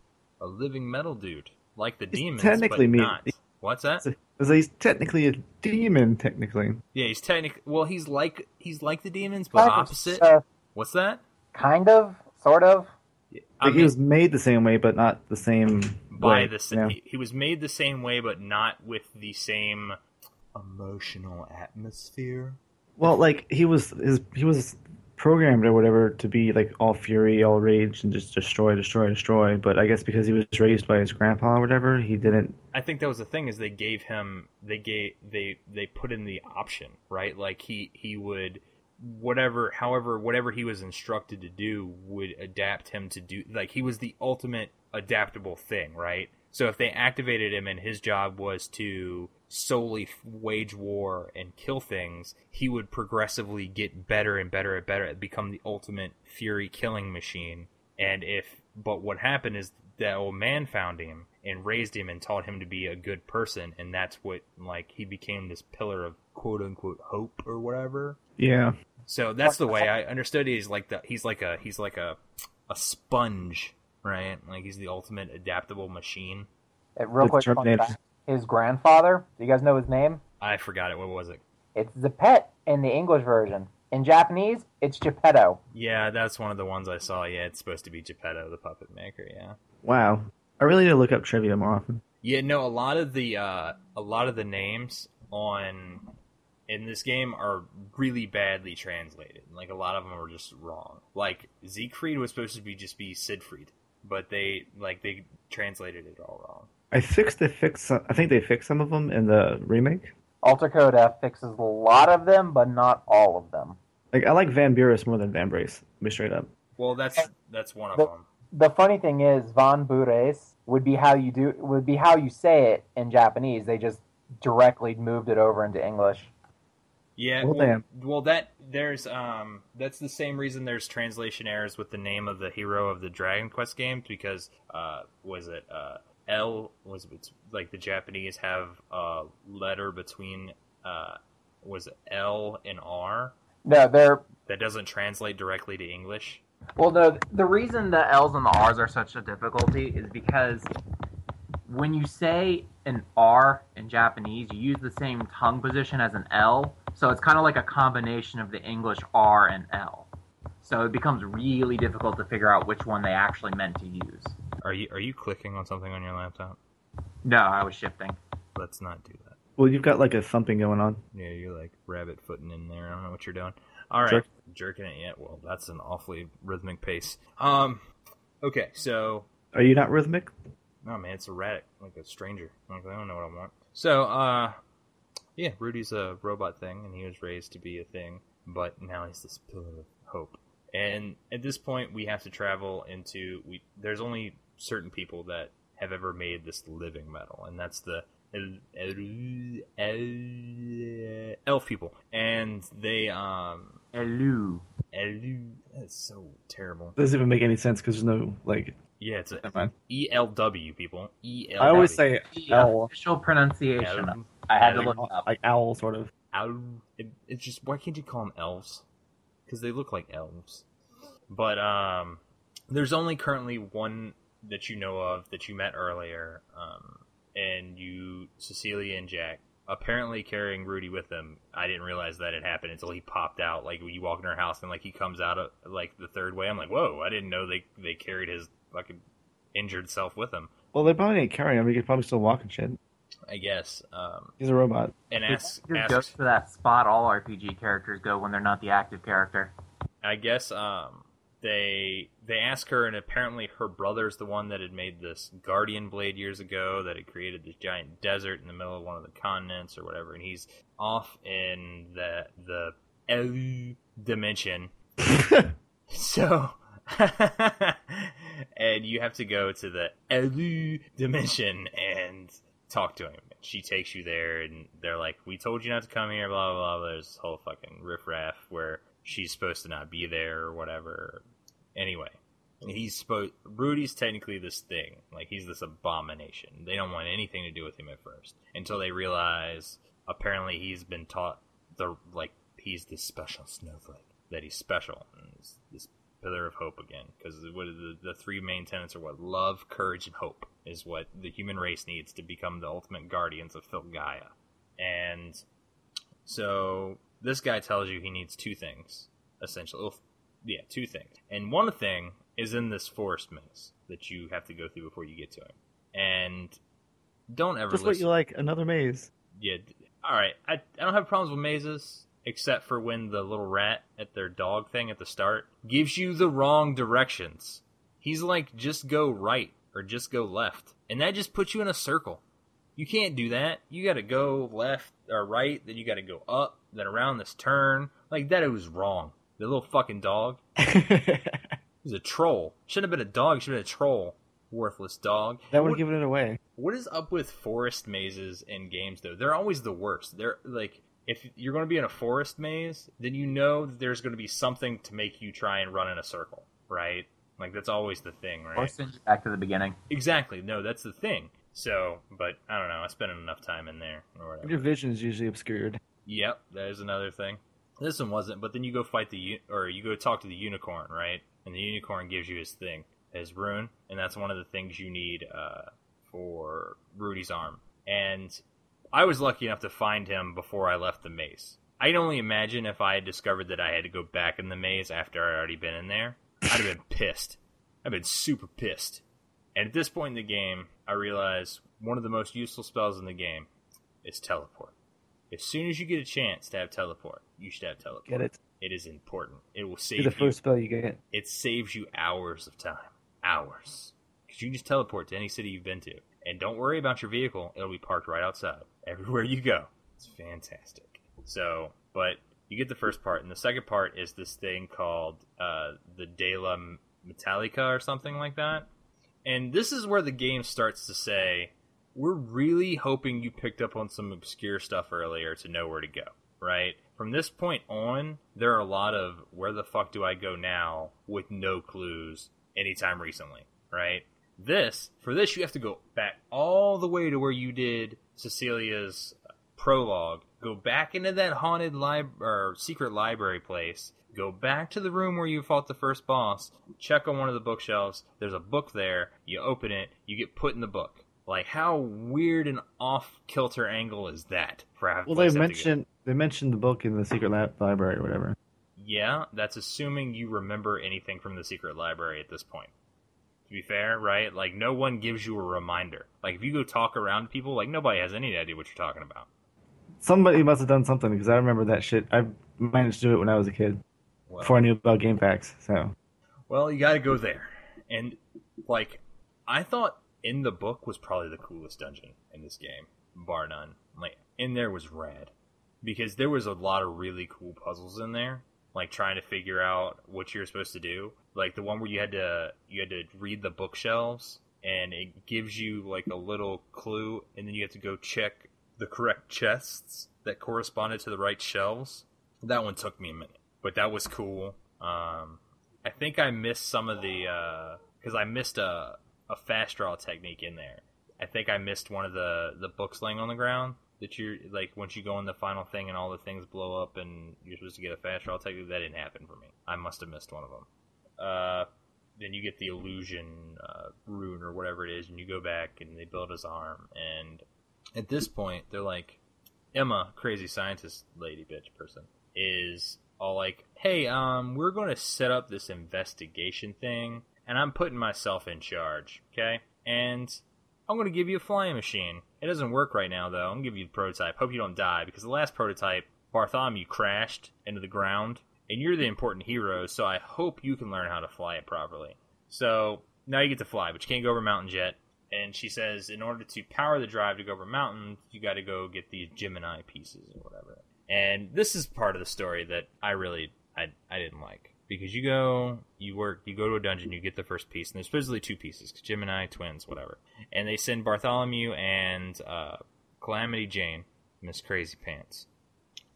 a living metal dude, like the He's demons, technically but me- not. What's that? Because he's technically a demon, technically. Yeah, he's technically well. He's like he's like the demons, but Kind of, opposite. uh, What's that? kind of, sort of. I Like he was made the same way, but not the same by way. the you sa- know? he, he was made the same way, but not with the same emotional atmosphere. Well, like he was his he was programmed or whatever to be like all fury, all rage, and just destroy, destroy, destroy. But I guess because he was raised by his grandpa or whatever, he didn't. I think that was the thing is they gave him they gave they they put in the option right like he he would whatever however whatever he was instructed to do would adapt him to do like he was the ultimate adaptable thing right so if they activated him and his job was to solely wage war and kill things he would progressively get better and better and better and become the ultimate fury killing machine. And if but what happened is that old man found him and raised him and taught him to be a good person. And that's what like he became this pillar of quote unquote hope or whatever. Yeah, so that's the way i understood it. he's like the he's like a he's like a a sponge right like he's the ultimate adaptable machine Uh, real The quick, fun fact. his grandfather. Do you guys know his name? i forgot it what was it It's Zepet in the English version. In Japanese, it's Geppetto. yeah that's one of the ones i saw yeah it's supposed to be geppetto the puppet maker yeah wow. I really need to look up trivia more often. Yeah, no, a lot of the uh, a lot of the names on in this game are really badly translated. Like a lot of them are just wrong. Like Siegfried was supposed to be just be Siegfried, but they like they translated it all wrong. I fixed they fixed. I think they fixed some of them in the remake. Alter F fixes a lot of them, but not all of them. Like I like Van Buren more than Van Brace. To be straight up. Well, that's that's one of The- them. The funny thing is, Von Bures would be how you do would be how you say it in Japanese. They just directly moved it over into English. Yeah, Well, well, damn. well, that there's um that's the same reason there's translation errors with the name of the hero of the Dragon Quest game because uh was it uh L was it like the Japanese have a letter between uh was it L and R No, they're that doesn't translate directly to English. Well, no, the reason the L's and the R's are such a difficulty is because when you say an R in Japanese, you use the same tongue position as an L. So it's kind of like a combination of the English R and L. So it becomes really difficult to figure out which one they actually meant to use. Are you are you clicking on something on your laptop? No, I was shifting. Let's not do that. Well, you've got like a thumping going on. Yeah, you're like rabbit footing in there. I don't know what you're doing. All right, Jerk. jerking it. Yeah, well, that's an awfully rhythmic pace. Um, okay, so Are you not rhythmic? no man, it's erratic, like a stranger. Like I don't know what I want. So, uh, yeah, Rudy's a robot thing, and he was raised to be a thing, but now he's this pillar of hope. And at this point, we have to travel into we. There's only certain people that have ever made this living metal, and that's the el- el- el- elf people, and they um. Elu. Elu, that's so terrible. doesn't even make any sense because there's no like. Yeah, it's a E L W people. E L. I always say The L, official pronunciation. I had to look it up. like owl, sort of. Ow. It, it's just why can't you call them elves? Because they look like elves. But um, there's only currently one that you know of that you met earlier, um, and you, Cecilia and Jack, apparently carrying Rudy with them. I didn't realize that had happened until he popped out. Like you walk in her house and like he comes out of like the third way. I'm like, whoa! I didn't know they they carried his fucking injured self with him. Well, they probably didn't carry him. He could probably still walk and shit. I guess. Um, He's a robot. and asks, Just asks goes to that spot all RPG characters go when they're not the active character. I guess um, they they ask her, and apparently her brother's the one that had made this guardian blade years ago that had created this giant desert in the middle of one of the continents or whatever, and he's off in the the Elu dimension. so, and you have to go to the Elu dimension and talk to him. She takes you there, and they're like, "We told you not to come here." Blah blah blah. There's this whole fucking riffraff where she's supposed to not be there or whatever. Anyway, he's supposed. Rudy's technically this thing, like he's this abomination. They don't want anything to do with him at first until they realize apparently he's been taught the like he's this special snowflake that he's special and this pillar of hope again because what the, the three main tenets are what love courage and hope is what the human race needs to become the ultimate guardians of Filgaia and so this guy tells you he needs two things essentially well, yeah two things and one thing is in this forest maze that you have to go through before you get to him and don't ever Just what you like. Another maze. yeah. All right. I, I don't have problems with mazes, except for when the little rat at their dog thing at the start gives you the wrong directions. He's like, just go right or just go left, and that just puts you in a circle. You can't do that. You got to go left or right, then you got to go up, then around this turn. Like that, it was wrong. The little fucking dog. He's a troll. Shouldn't have been a dog. Should have been a troll. Worthless dog. that would have given it away. what is up with forest mazes in games though? They're always the worst. They're like if you're going to be in a forest maze, then you know that there's going to be something to make you try and run in a circle, right? Like that's always the thing, Or right? send you back to the beginning. Exactly. No, that's the thing. So, but I don't know. I spent enough time in there or whatever. Your vision is usually obscured. Yep, that is another thing. This one wasn't, but then you go fight the u- or you go talk to the unicorn, right? And the unicorn gives you his thing, his rune, and that's one of the things you need uh, for Rudy's arm. And I was lucky enough to find him before I left the maze. I can only imagine if I had discovered that I had to go back in the maze after I'd already been in there. I'd have been pissed. I've been super pissed. And at this point in the game, I realize one of the most useful spells in the game is teleport. As soon as you get a chance to have teleport, you should have teleport. Get it? It is important. It will save the you. first spell you get. It saves you hours of time. Hours. Because you can just teleport to any city you've been to. And don't worry about your vehicle. It'll be parked right outside. Everywhere you go. It's fantastic. So, but you get the first part. And the second part is this thing called uh, the De La Metallica or something like that. And this is where the game starts to say, we're really hoping you picked up on some obscure stuff earlier to know where to go, right? From this point on, there are a lot of where the fuck do I go now with no clues anytime recently, right? This, for this, you have to go back all the way to where you did Cecilia's prologue, go back into that haunted lib- or secret library place, go back to the room where you fought the first boss, check on one of the bookshelves, there's a book there, you open it, you get put in the book. Like how weird and off kilter angle is that Well, they to have to go? mentioned they mentioned the book in the secret lab library or whatever. Yeah, that's assuming you remember anything from the secret library at this point. To be fair, right? Like no one gives you a reminder. Like if you go talk around people, like nobody has any idea what you're talking about. Somebody must have done something because I remember that shit. I managed to do it when I was a kid Well, before I knew about GameFAQs. So well, you got to go there. And like I thought in the book was probably the coolest dungeon in this game, bar none. Like in there was rad because there was a lot of really cool puzzles in there like trying to figure out what you're supposed to do like the one where you had to you had to read the bookshelves and it gives you like a little clue and then you have to go check the correct chests that corresponded to the right shelves. That one took me a minute but that was cool. Um i think i missed some of the because i missed a, a fast draw technique in there. I think i missed one of the the books laying on the ground that you're like once you go in the final thing and all the things blow up and you're supposed to get a fast draw technique that didn't happen for me. I must have missed one of them uh then you get the illusion uh, rune or whatever it is and you go back and they build his arm and at this point they're like emma crazy scientist lady bitch person is all like hey um we're going to set up this investigation thing and i'm putting myself in charge okay? And i'm going to give you a flying machine. It doesn't work right now though. I'm going to give you the prototype. Hope you don't die because the last prototype bartholomew crashed into the ground and you're the important hero so i hope you can learn how to fly it properly. So now you get to fly but you can't go over mountains yet. And she says in order to power the drive to go over mountains you got to go get these gemini pieces or whatever. And this is part of the story that i really i, I didn't like. Because you go you work you go to a dungeon you get the first piece and there's supposedly two pieces gemini twins whatever. And they send bartholomew and uh, calamity jane miss crazy pants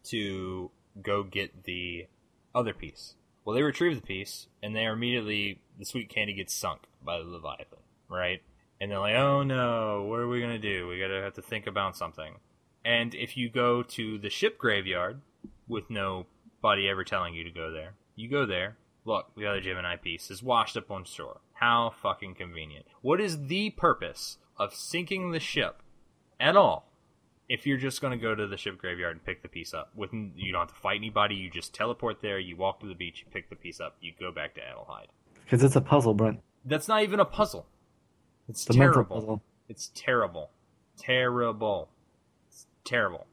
to go get the other piece well they retrieve the piece and they are immediately the sweet candy gets sunk by the leviathan right and they're like, "Oh no, what are we gonna do? We gotta have to think about something." And if you go to the ship graveyard with nobody ever telling you to go there, you go there. Look, the other Gemini piece is washed up on shore. How fucking convenient. What is the purpose of sinking the ship at all if you're just going to go to the ship graveyard and pick the piece up? With you don't have to fight anybody. You just teleport there. You walk to the beach. You pick the piece up. You go back to Adlehyde. because it's a puzzle, Brent. That's not even a puzzle. It's It's terrible. puzzle. It's terrible. Terrible. It's terrible.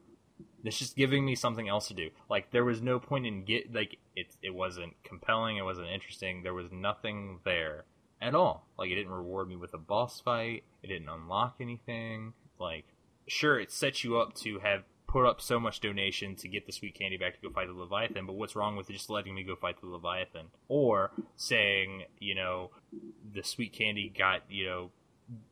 It's just giving me something else to do. Like there was no point in get like it it wasn't compelling, it wasn't interesting, there was nothing there at all. Like it didn't reward me with a boss fight, it didn't unlock anything. Like sure it sets you up to have put up so much donation to get the sweet candy back to go fight the Leviathan, but what's wrong with just letting me go fight the Leviathan? Or saying, you know, the sweet candy got, you know,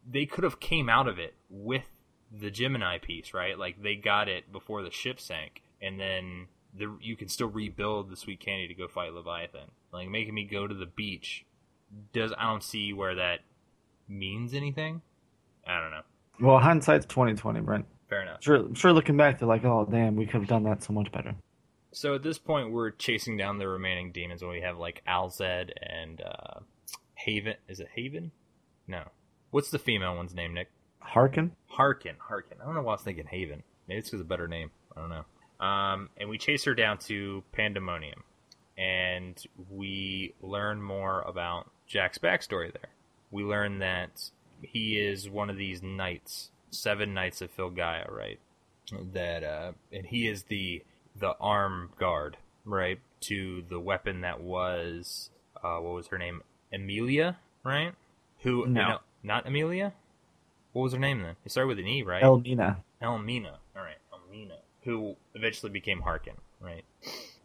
they could have came out of it with the Gemini piece, right? Like they got it before the ship sank, and then the, you can still rebuild the sweet candy to go fight Leviathan. Like making me go to the beach does I don't see where that means anything. I don't know. Well, hindsight's twenty twenty, Brent. Fair enough. Sure, I'm sure. Looking back, they're like, oh damn, we could have done that so much better. So at this point, we're chasing down the remaining demons, and we have like Alzed and uh, Haven. Is it Haven? No. What's the female one's name, Nick? Harkin. Harkin. Harkin. I don't know why I was thinking Haven. Maybe it's because a better name. I don't know. Um, and we chase her down to Pandemonium, and we learn more about Jack's backstory there. We learn that he is one of these knights, seven knights of Filgaia, right? That uh, and he is the the arm guard, right, to the weapon that was uh, what was her name, Amelia, right? Who No. not Amelia. What was her name then? It started with an E, right? Elmina. Elmina. All right, Elmina, who eventually became Harkin, right?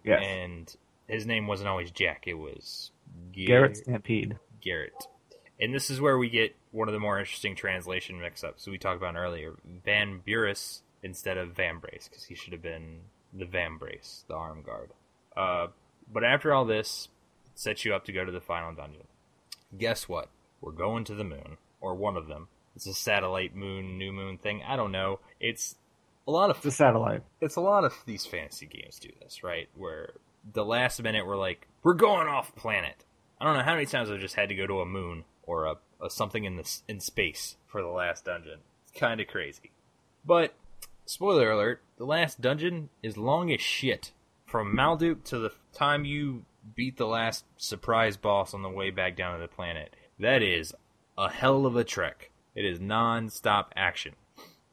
Yes. And his name wasn't always Jack; it was Gar- Garrett Stampede. Garrett. And this is where we get one of the more interesting translation mix-ups we talked about earlier. Van Burace instead of Van Brace because he should have been the Van Brace, the arm guard. Uh, but after all this, sets you up to go to the final dungeon. Guess what? We're going to the moon, or one of them. It's a satellite moon, new moon thing. I don't know. It's a lot of the satellite. it's a lot of these fantasy games do this, right? Where the last minute we're like, we're going off planet. I don't know how many times I've just had to go to a moon or a, a something in this in space for the last dungeon. It's kind of crazy, but spoiler alert: the last dungeon is long as shit. From Malduke to the time you beat the last surprise boss on the way back down to the planet, that is a hell of a trek. It is non-stop action,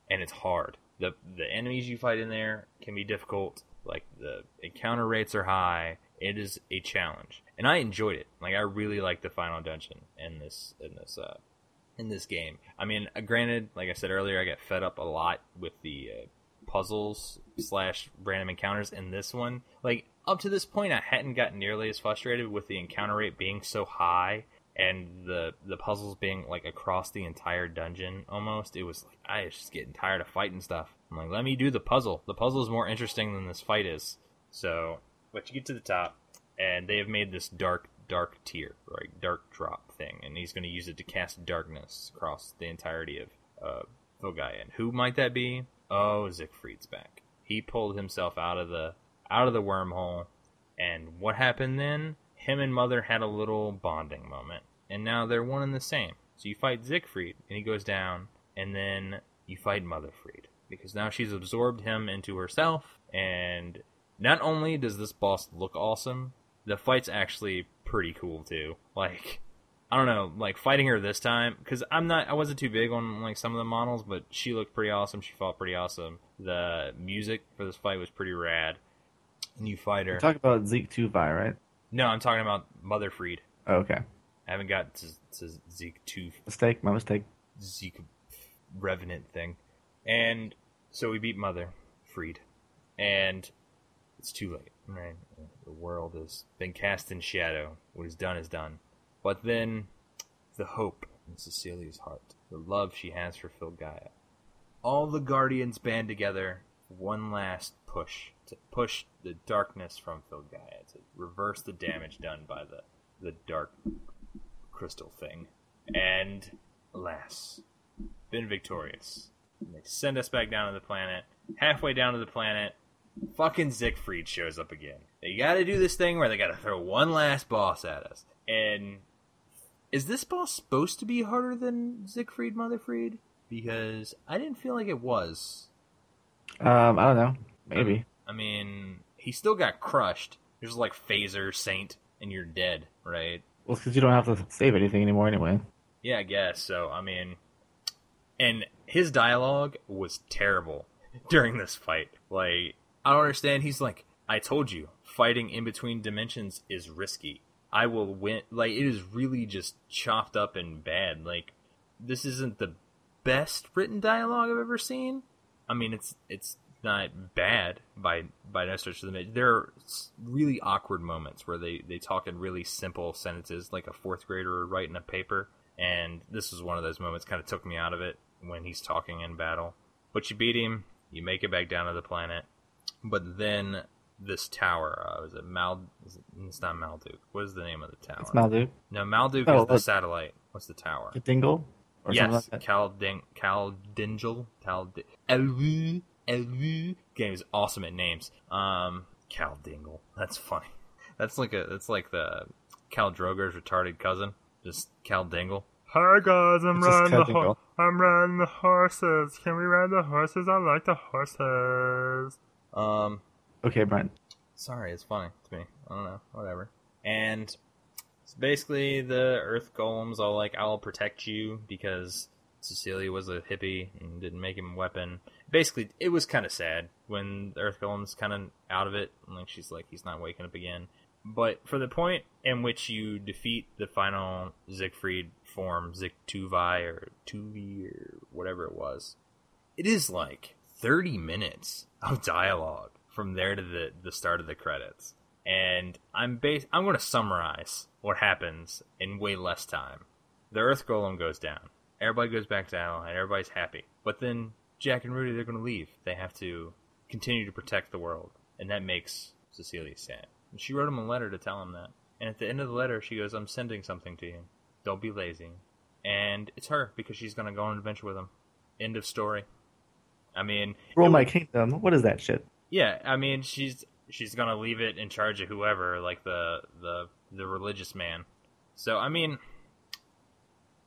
and it's hard. the The enemies you fight in there can be difficult. Like the encounter rates are high. It is a challenge, and I enjoyed it. Like I really liked the final dungeon in this in this uh, in this game. I mean, uh, granted, like I said earlier, I get fed up a lot with the uh, puzzles slash random encounters in this one. Like up to this point, I hadn't gotten nearly as frustrated with the encounter rate being so high and the the puzzles being like across the entire dungeon almost. It was like I was just getting tired of fighting stuff. I'm like, let me do the puzzle. The puzzle is more interesting than this fight is. So, but you get to the top, and they have made this dark dark tier, right? Dark drop thing, and he's going to use it to cast darkness across the entirety of uh, Filgaia. Who might that be? Oh, Siegfried's back. He pulled himself out of the out of the wormhole, and what happened then? Him and Mother had a little bonding moment, and now they're one and the same. So you fight Siegfried, and he goes down, and then you fight Motherfried because now she's absorbed him into herself, and not only does this boss look awesome, the fight's actually pretty cool too. Like I don't know, like fighting her this time because I'm not, I wasn't too big on like some of the models, but she looked pretty awesome. She fought pretty awesome. The music for this fight was pretty rad. And you fight her. Talk about Zeke 2 Vi, right? no, I'm talking about Motherfried. Oh, okay. I haven't got to, to Zeke two Mistake, my mistake. Zeke Revenant thing, and so we beat Mother Freed, and it's too late. Right, the world has been cast in shadow. What is done is done. But then, the hope in Cecilia's heart, the love she has for Filgaia. All the guardians band together one last push to push the darkness from Filgaia to reverse the damage done by the the dark crystal thing. And alas, been victorious. And they send us back down to the planet. Halfway down to the planet, fucking Siegfried shows up again. They gotta do this thing where they gotta throw one last boss at us. And is this boss supposed to be harder than Siegfried Motherfried? Because I didn't feel like it was. Um, I don't know. Maybe. I mean, he still got crushed. There's like phaser, saint, and you're dead, right? Well, because you don't have to save anything anymore anyway. Yeah, I guess. So, I mean, and his dialogue was terrible during this fight. Like, I don't understand. He's like, I told you, fighting in between dimensions is risky. I will win. Like, it is really just chopped up and bad. Like, this isn't the best written dialogue I've ever seen. I mean, it's it's not bad by by no stretch of the imagination. There are really awkward moments where they they talk in really simple sentences, like a fourth grader writing a paper. And this was one of those moments. Kind of took me out of it when he's talking in battle. But you beat him. You make it back down to the planet. But then this tower, uh, is it Mal? Is it, it's not Malduke. What is the name of the tower? It's Malduke. no, Malduke Oh, is the look. satellite. What's the tower? Dingle? Or yes, like that. Calding, Caldingel, Cald, Elwu, Elwu. Game is awesome at names. Um, Caldingle. That's funny. That's like a. That's like the Cal Droger's retarded cousin. Just Caldingle. Hi guys, I'm It's riding the Caldingle. ho- I'm riding the horses. Can we ride the horses? I like the horses. Um, Okay, Brent. sorry, it's funny to me. I don't know, whatever. And it's basically the Earth Golems all like, "I'll protect you" because Cecilia was a hippie and didn't make him a weapon. Basically, it was kind of sad when the Earth Golem's kind of out of it, and like she's like, he's not waking up again. But for the point in which you defeat the final Siegfried form, Zik Tuvi or Tuvi or whatever it was, it is like 30 minutes of dialogue from there to the, the start of the credits. And I'm bas- I'm going to summarize what happens in way less time. the Earth Golem goes down. Everybody goes back to and Everybody's happy. But then Jack and Rudy, they're going to leave. They have to continue to protect the world. And that makes Cecilia sad. And she wrote him a letter to tell him that. And at the end of the letter, she goes, I'm sending something to you. Don't be lazy. And it's her because she's going to go on an adventure with him. End of story. I mean, Rule my kingdom. What is that shit? yeah, I mean, she's she's gonna leave it in charge of whoever, like the the the religious man. So I mean,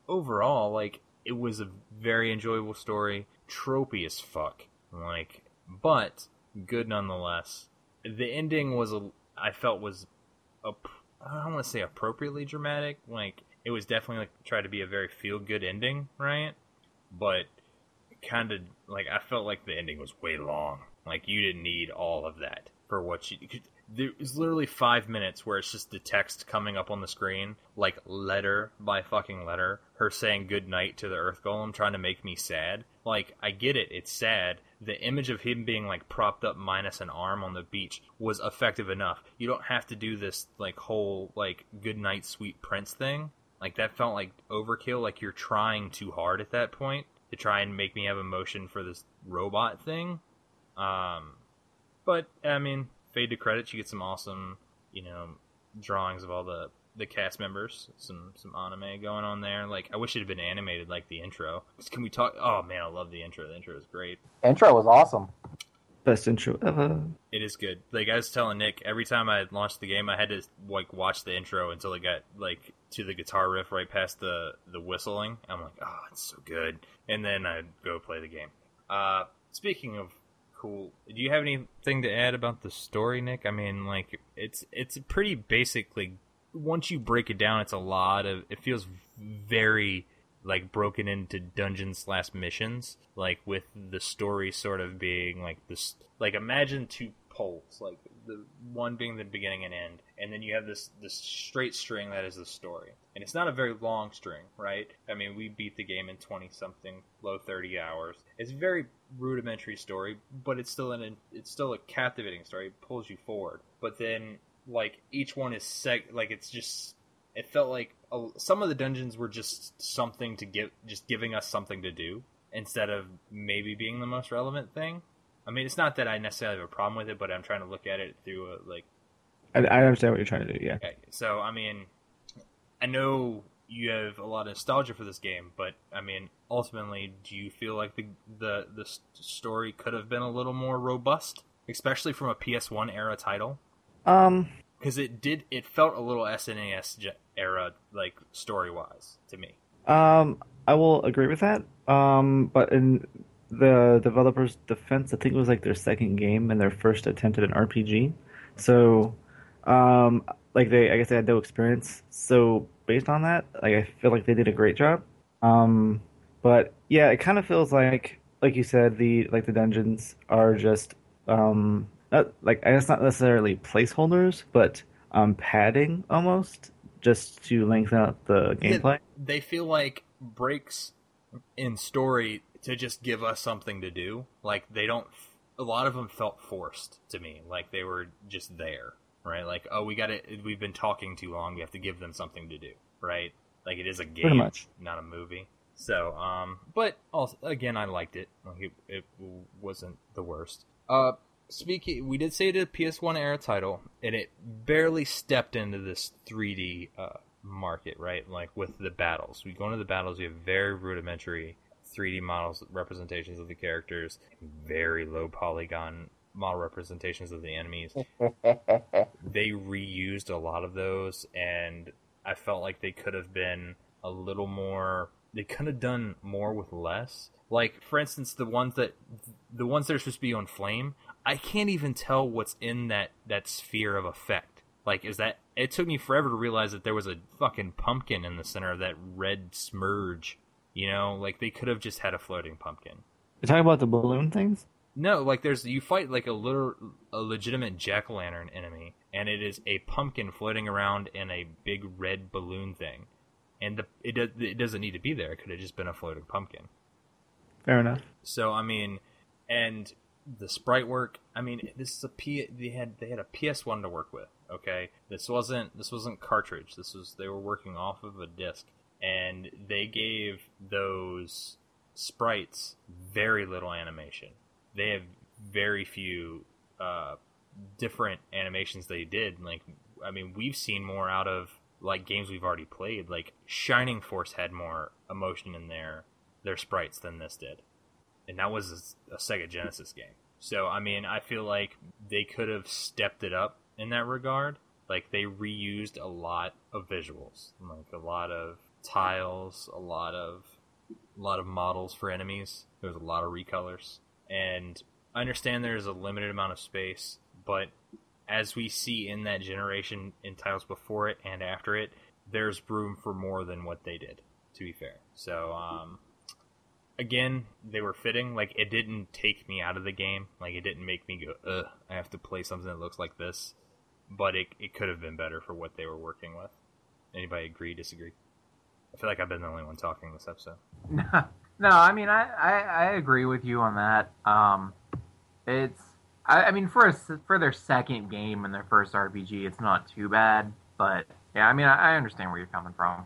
overall, like it was a very enjoyable story, tropey as fuck, like, but good nonetheless. The ending was a I felt was a I don't want to say appropriately dramatic, like it was definitely like tried to be a very feel good ending, right? But kind of like I felt like the ending was way long. Like you didn't need all of that for what you. There was literally five minutes where it's just the text coming up on the screen, like letter by fucking letter, her saying good night to the Earth Golem, trying to make me sad. Like I get it, it's sad. The image of him being like propped up minus an arm on the beach was effective enough. You don't have to do this like whole like good night sweet prince thing. Like that felt like overkill. Like you're trying too hard at that point to try and make me have emotion for this robot thing. Um, but I mean, fade to credit, you get some awesome, you know, drawings of all the the cast members, some some anime going on there. Like I wish it had been animated like the intro. Can we talk? Oh man, I love the intro. The intro is great. Intro was awesome. Best intro ever. It is good. Like I was telling Nick, every time I launched the game, I had to like watch the intro until it got like to the guitar riff right past the the whistling. I'm like, oh, it's so good. And then I'd go play the game. Uh, speaking of cool, do you have anything to add about the story, Nick? I mean, like it's it's pretty basically once you break it down, it's a lot of. It feels very like broken into dungeon slash missions, like with the story sort of being like this. Like imagine two poles, like the one being the beginning and end, and then you have this this straight string that is the story, and it's not a very long string, right? I mean, we beat the game in twenty something, low thirty hours. It's a very rudimentary story, but it's still an it's still a captivating story. It pulls you forward, but then like each one is seg like it's just it felt like a, some of the dungeons were just something to give just giving us something to do instead of maybe being the most relevant thing i mean it's not that i necessarily have a problem with it but i'm trying to look at it through a like I, I understand what you're trying to do. Yeah. okay so i mean i know you have a lot of nostalgia for this game but i mean ultimately do you feel like the the the story could have been a little more robust especially from a ps1 era title Um. because it did it felt a little SNES era like story wise to me. Um, I will agree with that. Um, but in the developers' defense, I think it was like their second game and their first attempt at an RPG. So, um, like they, I guess they had no experience. So based on that, like I feel like they did a great job. Um, but yeah, it kind of feels like, like you said, the like the dungeons are just um, not like I guess not necessarily placeholders, but um, padding almost just to lengthen out the Yeah, gameplay. they feel like breaks in story to just give us something to do. Like they don't. A lot of them felt forced to me. Like they were just there, right? Like oh, we got to We've been talking too long. We have to give them something to do, right? Like it is a game, much. not a movie. So, um, but also again, I liked it. Like it, it wasn't the worst. Uh, speaking, we did say it a PS1 era title, and it barely stepped into this 3D uh, market, right? Like with the battles, we go into the battles, we have very rudimentary 3D models, representations of the characters, very low polygon model representations of the enemies. they reused a lot of those, and I felt like they could have been a little more. They could have done more with less. Like, for instance, the ones that the ones that are supposed to be on flame, I can't even tell what's in that that sphere of effect. Like, is that? It took me forever to realize that there was a fucking pumpkin in the center of that red smurge. You know, like they could have just had a floating pumpkin. You're talking about the balloon things? No, like there's you fight like a little a legitimate jack o' lantern enemy, and it is a pumpkin floating around in a big red balloon thing, and the it does it doesn't need to be there. It could have just been a floating pumpkin. Fair enough. So I mean, and the sprite work. I mean, this is a P. They had they had a PS One to work with. Okay, this wasn't this wasn't cartridge. This was they were working off of a disc, and they gave those sprites very little animation. They have very few uh, different animations they did. Like, I mean, we've seen more out of like games we've already played. Like Shining Force had more emotion in their their sprites than this did, and that was a, a Sega Genesis game. So, I mean, I feel like they could have stepped it up in that regard. Like they reused a lot of visuals, like a lot of tiles, a lot of a lot of models for enemies. There's a lot of recolors, and I understand there's a limited amount of space, but as we see in that generation in tiles before it and after it, there's room for more than what they did. To be fair, so um, again, they were fitting. Like it didn't take me out of the game. Like it didn't make me go, "Ugh, I have to play something that looks like this." But it it could have been better for what they were working with. Anybody agree? Disagree? I feel like I've been the only one talking this episode. no, I mean I, I, I agree with you on that. Um, it's I, I mean for a, for their second game and their first RPG, it's not too bad. But yeah, I mean I, I understand where you're coming from.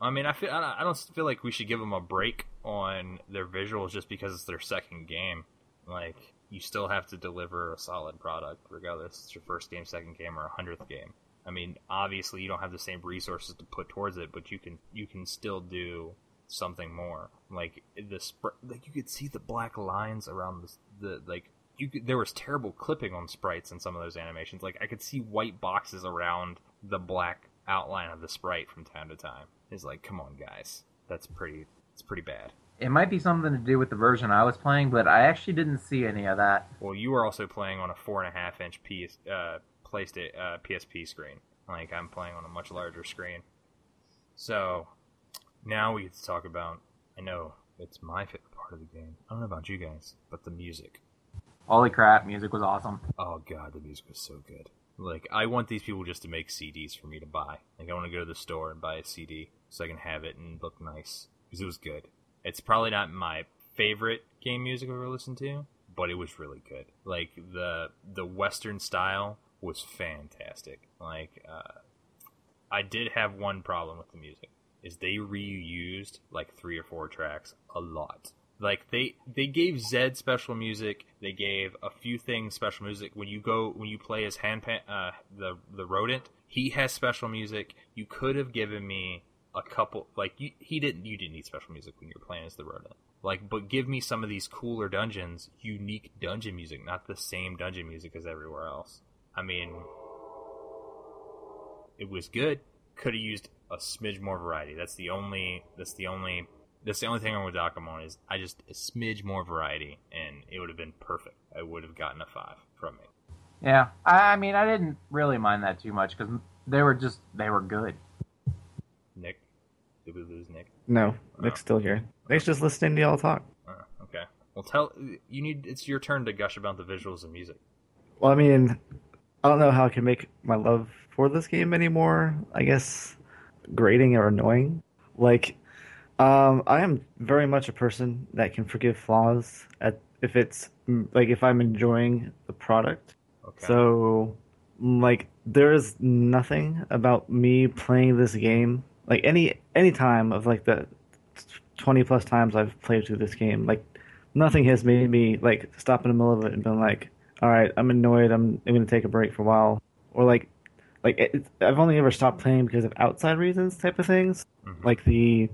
I mean, I feel I don't feel like we should give them a break on their visuals just because it's their second game. Like you still have to deliver a solid product regardless it's your first game, second game, or a hundredth game. I mean, obviously you don't have the same resources to put towards it, but you can you can still do something more. Like the like you could see the black lines around the, the like you could, there was terrible clipping on sprites in some of those animations. Like I could see white boxes around the black outline of the sprite from time to time. It's like, come on, guys, that's pretty. It's pretty bad. It might be something to do with the version I was playing, but I actually didn't see any of that. Well, you were also playing on a four and a half inch piece, uh, PlayStation uh, PSP screen. Like I'm playing on a much larger screen. So now we get to talk about. I know it's my favorite part of the game. I don't know about you guys, but the music. Holy crap, music was awesome. Oh god, the music was so good. Like I want these people just to make CDs for me to buy. Like I want to go to the store and buy a CD so I can have it and look nice because it was good. It's probably not my favorite game music I've ever listened to, but it was really good. Like the the western style was fantastic. Like uh, I did have one problem with the music is they reused like three or four tracks a lot. Like they they gave Zed special music. They gave a few things special music. When you go when you play as Hanpan uh, the the rodent, he has special music. You could have given me a couple like you, he didn't you didn't need special music when you were playing as the rodent. Like, but give me some of these cooler dungeons, unique dungeon music, not the same dungeon music as everywhere else. I mean, it was good. Could have used a smidge more variety. That's the only. That's the only. That's the only thing I'm with Dakamon is I just a smidge more variety, and it would have been perfect. I would have gotten a five from me. Yeah, I, I mean, I didn't really mind that too much because they were just they were good. Nick, did we lose Nick? No, Nick's still here. Nick's just listening to y'all talk. Uh, okay. Well, tell you need. It's your turn to gush about the visuals and music. Well, I mean, I don't know how I can make my love for this game anymore. I guess grating or annoying. Like, um, I am very much a person that can forgive flaws at if it's like if I'm enjoying the product. Okay. So, like, there is nothing about me playing this game, like any any time of like the twenty plus times I've played through this game, like nothing has made me like stop in the middle of it and been like, all right, I'm annoyed. I'm I'm gonna take a break for a while, or like like it, I've only ever stopped playing because of outside reasons type of things. Mhm. Like the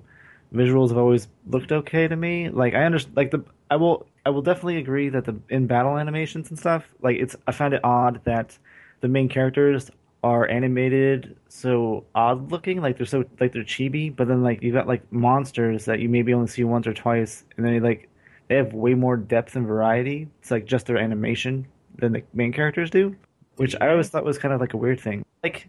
visuals have always looked okay to me. Like I understand, like the I will I will definitely agree that the in battle animations and stuff, like it's I find it odd that the main characters are animated so odd looking, like they're so like they're chibi, but then like you got like monsters that you maybe only see once or twice, and then you like they have way more depth and variety. It's like just their animation than the main characters do, which I always thought was kind of like a weird thing. Like,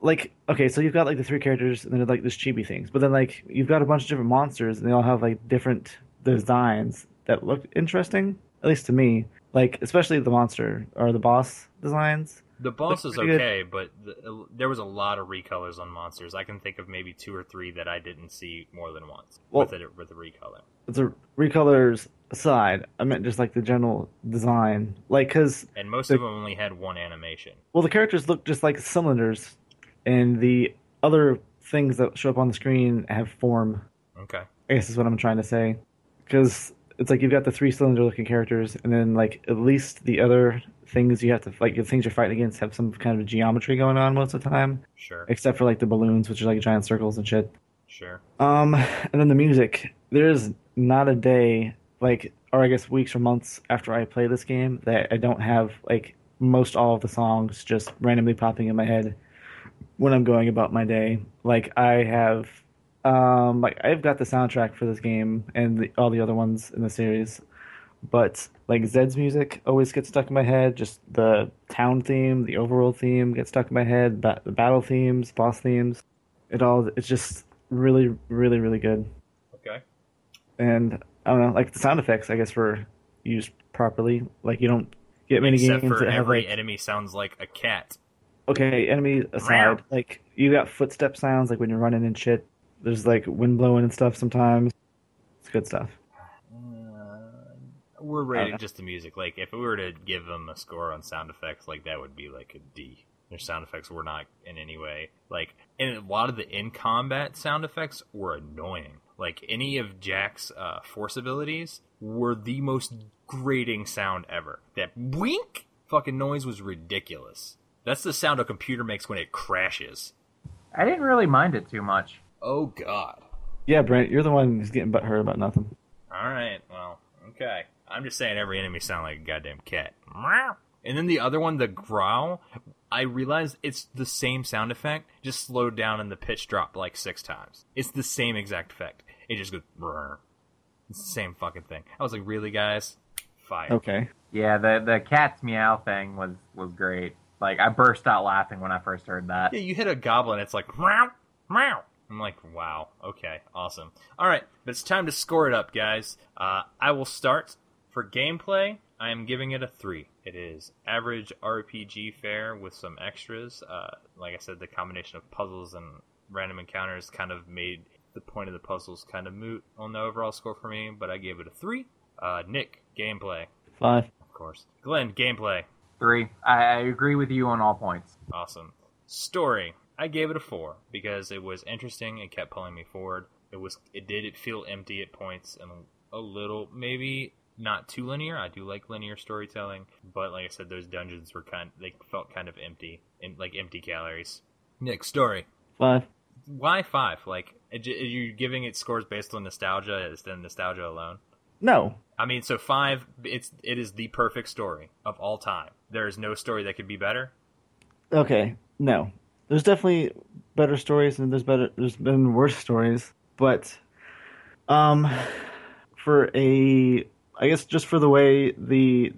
like okay, so you've got like the three characters and they're like this chibi things, but then like you've got a bunch of different monsters and they all have like different designs that look interesting, at least to me. Like especially the monster or the boss designs. The boss Looks is pretty good. okay, but the, uh, there was a lot of recolors on monsters. I can think of maybe two or three that I didn't see more than once Well- with it with the recolor. The recolors aside, I meant just like the general design, like because And most The- of them only had one animation. well the characters look just like cylinders, and the other things that show up on the screen have form. Okay. I guess is what I'm trying to say. Because it's like you've got the three cylinder looking characters, and then like at least the other things you have to like the things you're fighting against have some kind of geometry going on most of the time, Sure. except for like the balloons, which are like giant circles and shit. Sure. Um, and then the music. There's not a day, like, or I guess weeks or months after I play this game that I don't have like most all of the songs just randomly popping in my head when I'm going about my day. Like I have, um, like I've got the soundtrack for this game and the, all the other ones in the series, but like Zed's music always gets stuck in my head. Just the town theme, the overworld theme gets stuck in my head. Ba- the battle themes, boss themes, it all. It's just really, really, really good. Okay. And I don't know, like the sound effects, I guess, were used properly. Like you don't get many Except games for that have every like enemy sounds like a cat. okay, enemy aside, like you got footstep sounds like when you're running and shit. There's like wind blowing and stuff sometimes. It's good stuff. Uh, we're rating just the music. Like, if we were to give them a score on sound effects, like that would be like a D. Their sound effects were not in any way like, and a lot of the in combat sound effects were annoying. Like any of Jack's uh, force abilities were the most grating sound ever. That wink fucking noise was ridiculous. That's the sound a computer makes when it crashes. I didn't really mind it too much. Oh god. Yeah, Brent, you're the one who's getting butthurt about nothing. All right. Well, okay. I'm just saying every enemy sound like a goddamn cat. Meow. And then the other one, the growl, I realized it's the same sound effect, just slowed down and the pitch dropped like six times. It's the same exact effect. It just goes. Brr. It's the same fucking thing. I was like, really, guys? Fire. Okay. Yeah, the the cat's meow thing was was great. Like I burst out laughing when I first heard that. Yeah, you hit a goblin, it's like meow, meow. I'm like, wow, okay, awesome. All right, but it's time to score it up, guys. Uh, I will start for gameplay. I am giving it a three. It is average RPG fare with some extras. Uh, like I said, the combination of puzzles and random encounters kind of made the point of the puzzles kind of moot on the overall score for me. But I gave it a three. Uh, Nick, gameplay, Five. of course. Glenn, gameplay. Three. I, I agree with you on all points. Awesome. Story. I gave it a four because it was interesting. It kept pulling me forward. It was. It did. It feel empty at points and a little maybe not too linear. I do like linear storytelling, but like I said, those dungeons were kind. They felt kind of empty and like empty calories. Nick, story. Five. Why five? Like, are you giving it scores based on nostalgia instead of nostalgia alone? No. I mean, so five. It's it is the perfect story of all time. There is no story that could be better. Okay. No. There's definitely better stories and there's better there's been worse stories, but um for a I guess just for the way the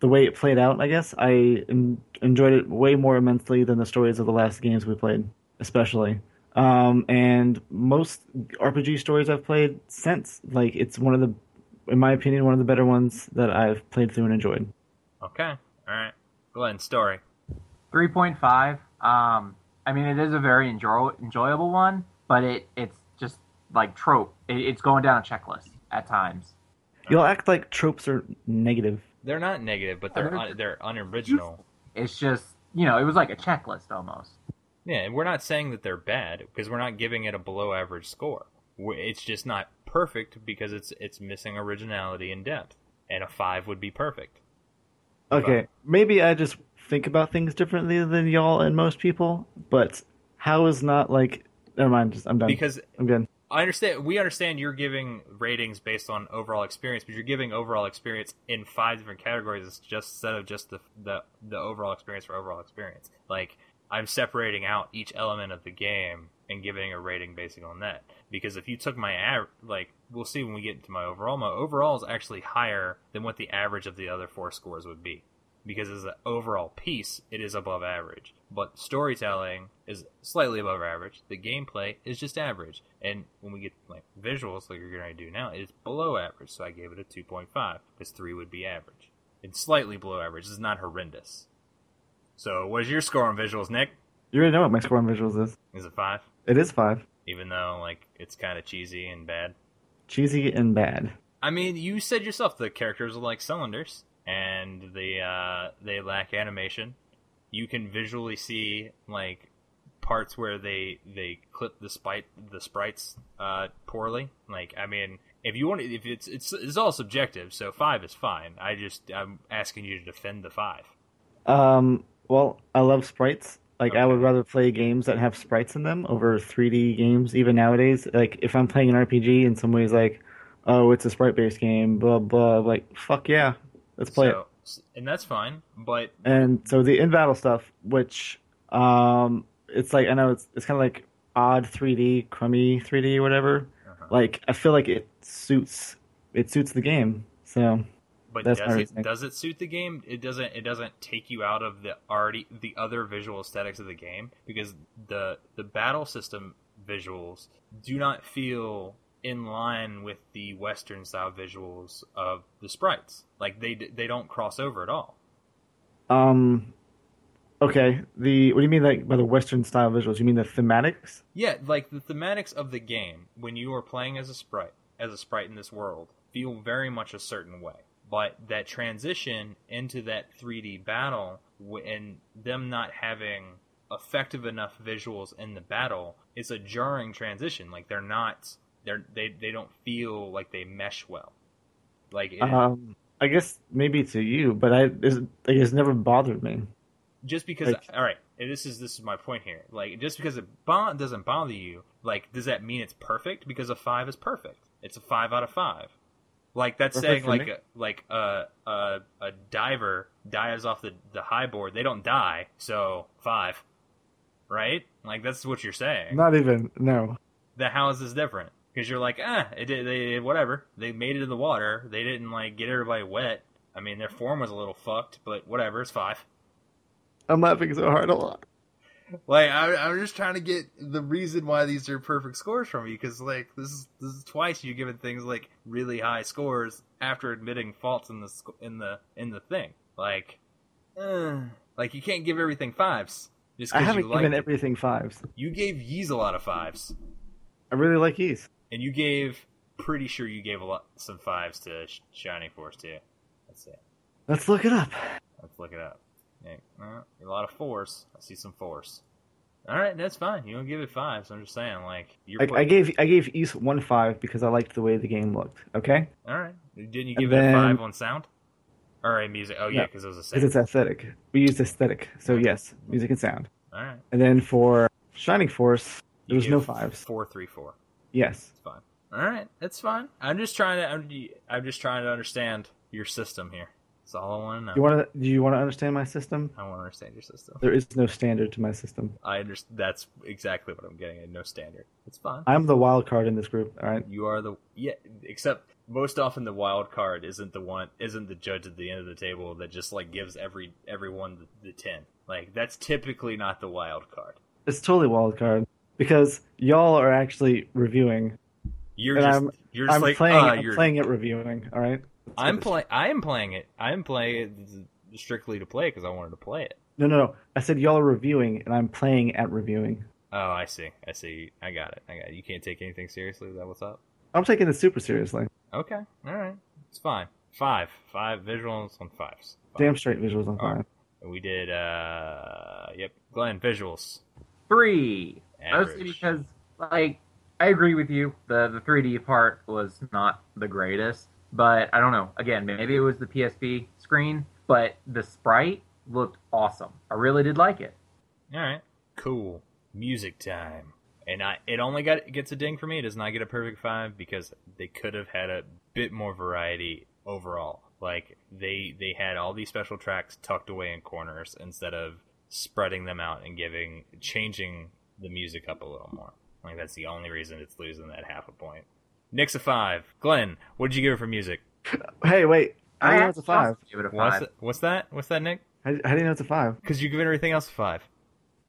the way it played out, I guess I en- enjoyed it way more immensely than the stories of the last games we played, especially. Um, and most RPG stories I've played since, like it's one of the, in my opinion, one of the better ones that I've played through and enjoyed. Okay. All right. Glenn, story. Three point five. Um, I mean, it is a very enjoy- enjoyable one, but it it's just like trope. It, it's going down a checklist at times. You'll act like tropes are negative. They're not negative, but they're they're- un- they're unoriginal. It's just you know, it was like a checklist almost. Yeah, and we're not saying that they're bad because we're not giving it a below average score. It's just not perfect because it's it's missing originality and depth. And a five would be perfect. Okay, maybe I just think about things differently than y'all and most people, but how is not like? Never mind. Just I'm done. Because I'm done. I understand we understand you're giving ratings based on overall experience, but you're giving overall experience in five different categories It's just instead of just the the the overall experience for overall experience. Like I'm separating out each element of the game and giving a rating based on that. Because if you took my av- like we'll see when we get into my overall, my overall is actually higher than what the average of the other four scores would be. Because as an overall piece, it is above average. But storytelling is slightly above average. The gameplay is just average. And when we get like visuals, like you're going to do now, it's below average. So I gave it a 2.5 because three would be average. It's slightly below average. It's not horrendous. So what is your score on visuals, Nick? You already know what my score on visuals is. Is it five? It is five. Even though like it's kind of cheesy and bad. Cheesy and bad. I mean, you said yourself the characters are like cylinders, and they uh, they lack animation. You can visually see like parts where they they clip the sprite the sprites uh, poorly. Like, I mean, if you want, to, if it's it's it's all subjective, so five is fine. I just I'm asking you to defend the five. Um, well, I love sprites. Like I would rather play games that have sprites in them over 3D games. Even nowadays, like if I'm playing an RPG and somebody's like, "Oh, it's a sprite-based game," blah blah, like fuck yeah, let's play it. and that's fine. But And so the in battle stuff, which um, it's like I know it's it's kind of like odd 3D, crummy 3D, or whatever. uh-huh. Like I feel like it suits it suits the game. So But does it does it suit the game? It doesn't. It doesn't take you out of the already the other visual aesthetics of the game because the the battle system visuals do not feel in line with the Western style visuals of the sprites. Like they they don't cross over at all. um, okay. The what do you mean like by the Western style visuals? You mean the thematics? Yeah, like the thematics of the game when you are playing as a sprite, as a sprite in this world, feel very much a certain way. But that transition into that 3D battle and them not having effective enough visuals in the battle, it's a jarring transition. Like they're not, they're they they don't feel like they mesh well. Like it, Um, I guess maybe to you, but I it's, like, it's never bothered me. just because Like- all right this is this is my point here. Like just because it bo- doesn't bother you like does that mean it's perfect? Because a five is perfect. It's a five out of five. Like that's saying like a, like a, a a diver dives off the the high board. They don't die so five. Right? Like that's what you're saying. Not even no. the house is different because you're like ah it did they whatever they made it in the water they didn't like get everybody wet i mean their form was a little fucked but whatever it's five I'm laughing so hard a lot. Like I, I'm just trying to get the reason why these are perfect scores from you, because like this is this is twice you've given things like really high scores after admitting faults in the in the in the thing. Like, uh, like you can't give everything fives just I haven't you given it. everything fives. You gave Ys a lot of fives, I really like Yeast. And you gave pretty sure you gave a lot some fives to Sh- Shining Force too. Let's see. Let's look it up. Let's look it up. Yeah, a lot of force. I see some force. All right, that's fine. You don't give it fives. I'm just saying, like you're. I, I gave I gave Ys one five because I liked the way the game looked. Okay, All right. Didn't you And give it a five on sound? All right, music. Oh yeah, No, because it was a because it's aesthetic. We used aesthetic, so yes, music and sound. All right. And then for Shining Force, there You was no fives. Four, three, four. Yes, It's fine. All right, that's fine. I'm just trying to. I'm, I'm just trying to understand your system here. That's all I want to know. you want to? Do you want to understand my system? I want to understand your system. There is no standard to my system. I understand. That's exactly what I'm getting at. No standard. It's fine. I'm the wild card in this group. All right. You are the yeah. Except most often the wild card isn't the one isn't the judge at the end of the table that just like gives every everyone the, the ten. Like that's typically not the wild card. It's totally wild card because y'all are actually reviewing. You're And just I'm- you're just I'm like playing. ah, I'm you're playing it reviewing. All right. I'm what it is. playing. I am playing it. I am playing it strictly to play because I wanted to play it. No, no, no. I said y'all are reviewing, and I'm playing at reviewing. Oh, I see. I see. I got it. I got it. You can't take anything seriously. Is that what's up? I'm taking this super seriously. Okay. All right. It's fine. Five. Five visuals on fives. Five. Damn straight visuals on fire. right. We did. uh Yep. Glenn visuals. Three. Mostly because, like, I agree with you. The the 3D part was not the greatest, but I don't know. Again, maybe it was the PSP screen, but the sprite looked awesome. I really did like it. All right. Cool. Music time. And I, it only got it gets a ding for me. It does not get a perfect five because they could have had a bit more variety overall. Like they they had all these special tracks tucked away in corners instead of spreading them out and giving changing the music up a little more. Like that's the only reason it's losing that half a point. Nick's a five. Glenn, what did you give it for music? Hey, wait. How do you know it's a five? Give it a What's, five. it- what's that? What's that, Nick? How, how do you know it's a five? Because you give everything else a five.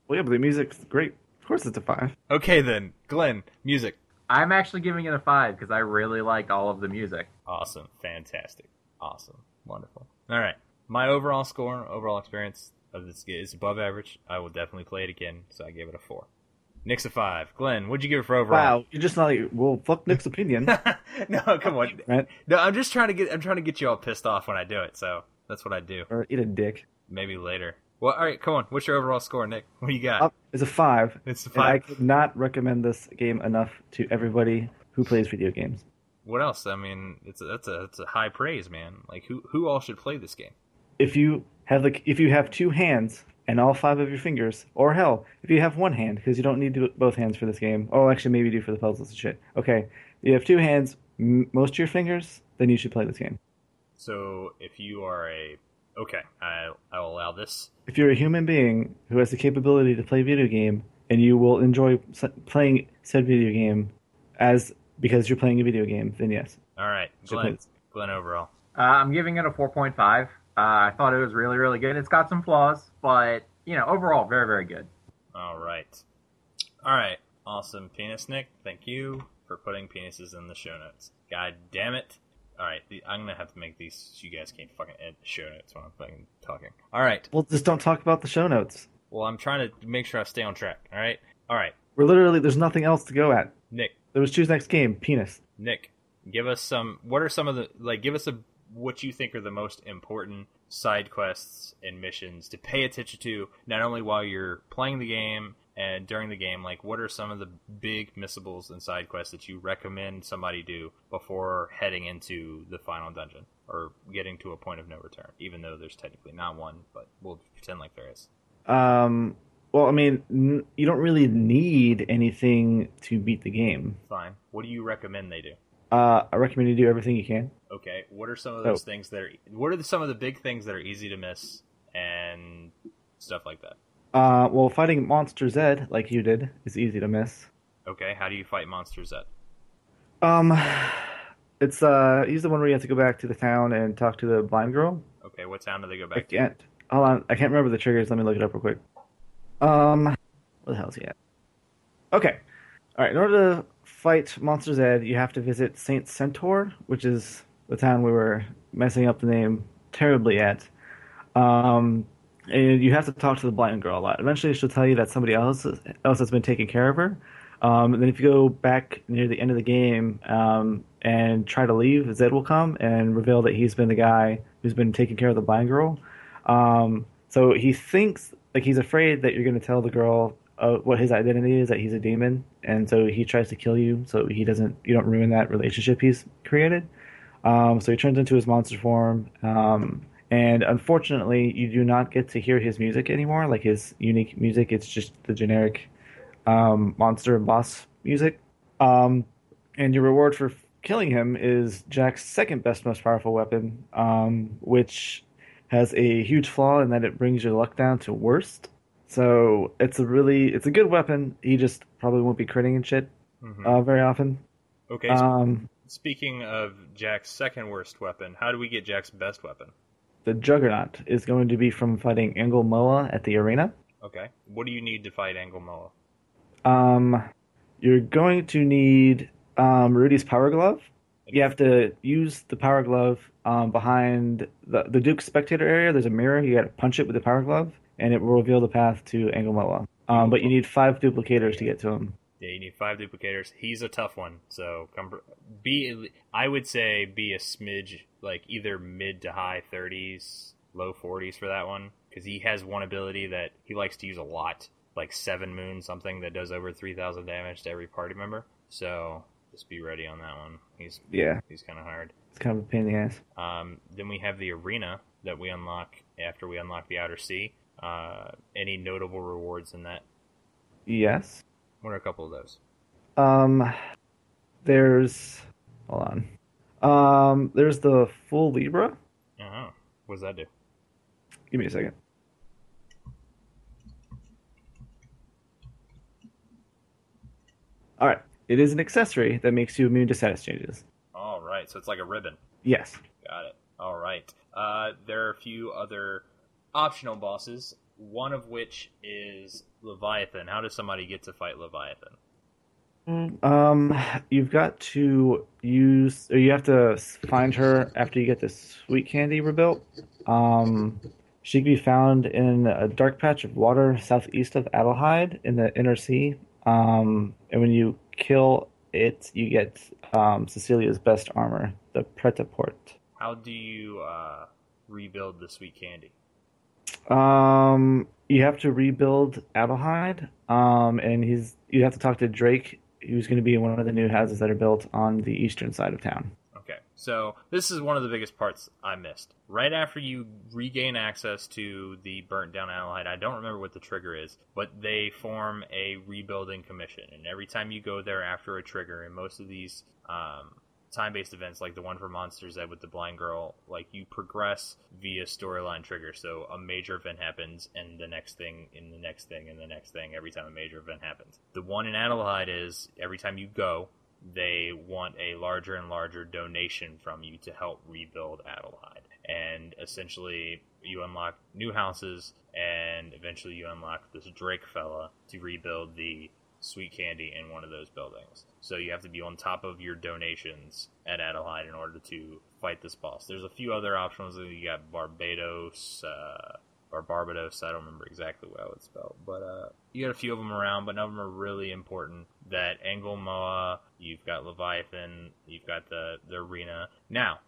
Well, yeah, but the music's great. Of course, it's a five. Okay then, Glenn, music. I'm actually giving it a five because I really like all of the music. Awesome. Fantastic. Awesome. Wonderful. All right. My overall score, overall experience of this game is above average. I will definitely play it again, so I gave it a four. Nick's a five. Glenn, what'd you give it for overall? Wow, you're just not like, well, fuck Nick's opinion, no, come on. right? No, I'm just trying to get I'm trying to get you all pissed off when I do it, so that's what I do. Or eat a dick. Maybe later. Well, all right, come on. What's your overall score, Nick? What do you got? Oh, Up is a five. it's a And I could not recommend this game enough to everybody who plays video games. What else? I mean, it's a, that's a that's a high praise, man. Like who who all should play this game? If you have like if you have two hands and all five of your fingers, or hell, if you have one hand because you don't need both hands for this game. Oh, actually, maybe you do for the puzzles and shit. Okay, you have two hands, m- most of your fingers, then you should play this game. So if you are a okay, I I will allow this. If you're a human being who has the capability to play video game and you will enjoy playing said video game as because you're playing a video game, then yes. All right, you should Glenn. Glenn overall. Uh, I'm giving it a 4.5. Uh, I thought it was really, really good. It's got some flaws, but you know, overall, very, very good. All right, all right. Awesome, penis Nick. Thank you for putting penises in the show notes. God damn it. All right, the, I'm gonna have to make these. So you guys can't fucking edit the show notes when I'm fucking talking. All right. Well, just don't talk about the show notes. Well, I'm trying to make sure I stay on track. All right. All right, We're literally there's nothing else to go at. Nick. There was choose next game, penis. Nick, give us some. What are some of the like? Give us a what you think are the most important side quests and missions to pay attention to, not only while you're playing the game and during the game. Like, what are some of the big missables and side quests that you recommend somebody do before heading into the final dungeon or getting to a point of no return? Even though there's technically not one, but we'll pretend like there is. Um, well, I mean, n- you don't really need anything to beat the game. Fine. What do you recommend they do? Uh, I recommend you do everything you can. Okay, what are some of Oh. those things that are? What are the, some of the big things that are easy to miss and stuff like that? Uh, well, fighting Monster Zed like you did is easy to miss. Okay, how do you fight Monster Zed? Um, it's uh, he's the one where you have to go back to the town and talk to the blind girl. Okay, what town do they go I back to? can't. Hold on, I can't remember the triggers. Let me look it up real quick. Um, where the hell is he at? Okay, all right. In order to fight Monster Zed, you have to visit Saint Centaur, which is the town we were messing up the name terribly at. Um, and you have to talk to the blind girl a lot. Eventually, she'll tell you that somebody else else has been taking care of her. Um, and then if you go back near the end of the game um, and try to leave, Zed will come and reveal that he's been the guy who's been taking care of the blind girl. Um, so he thinks like he's afraid that you're going to tell the girl uh, what his identity is, that he's a demon, and so he tries to kill you so he doesn't you don't ruin that relationship he's created. Um, so he turns into his monster form, um, and unfortunately, you do not get to hear his music anymore, like his unique music. It's just the generic um, monster and boss music. Um, and your reward for killing him is Jack's second best, most powerful weapon, um, which has a huge flaw in that it brings your luck down to worst. So it's a really it's a good weapon. He just probably won't be critting and shit Mhm. uh, very often. okay, Um, speaking of Jack's second worst weapon, how do we get Jack's best weapon? the Juggernaut is going to be from fighting Angel Moa at the arena. Okay, what do you need to fight Anglemoa? Um, you're going to need um, Rudy's Power Glove. You have to use the Power Glove um, behind the the Duke spectator area. There's a mirror. You got to punch it with the Power Glove, and it will reveal the path to Angel Moa. Um, but you need five duplicators to get to him. Yeah, you need five duplicators. He's a tough one, so come be. I would say be a smidge like either mid to high thirties, low forties for that one, because he has one ability that he likes to use a lot, like Seven Moon, something that does over three thousand damage to every party member. So just be ready on that one. He's Yeah, he's kind of hard. it's kind of a pain in the ass. Um, then we have the arena that we unlock after we unlock the outer sea. Uh, any notable rewards in that? Yes. What are a couple of those? Um, there's hold on. Um, there's the full Libra. Oh, what does that do? Give me a second. All right. It is an accessory that makes you immune to status changes. All right, so it's like a ribbon. Yes. Got it. All right. Uh, there are a few other optional bosses. One of which is Leviathan. How does somebody get to fight Leviathan? Um, you've got to use, or you have to find her after you get the sweet candy rebuilt. Um, she can be found in a dark patch of water southeast of Adlehyde in the inner sea. Um, and when you kill it, you get um, Cecilia's best armor, the Pret-a-Port. How do you uh, rebuild the sweet candy? Um, you have to rebuild Adlehyde. Um, and he's you have to talk to Drake, who's going to be in one of the new houses that are built on the eastern side of town. Okay, so this is one of the biggest parts I missed. Right after you regain access to the burnt down Adlehyde, I don't remember what the trigger is, but they form a rebuilding commission, and every time you go there after a trigger, in most of these um, time-based events like the one for Monster Zed with the blind girl, like you progress via storyline trigger. So a major event happens, and the next thing, and the next thing, and the next thing. Every time a major event happens, the one in Adlehyde is every time you go, they want a larger and larger donation from you to help rebuild Adlehyde. And essentially, you unlock new houses, and eventually you unlock this Drake fella to rebuild the sweet candy in one of those buildings. So you have to be on top of your donations at Adlehyde in order to fight this boss. There's a few other options. You got Barbados, uh, or Barbados. I don't remember exactly what I would spell, but uh, you got a few of them around, but none of them are really important. That Angel Moa, you've got Leviathan, you've got the the arena. Now,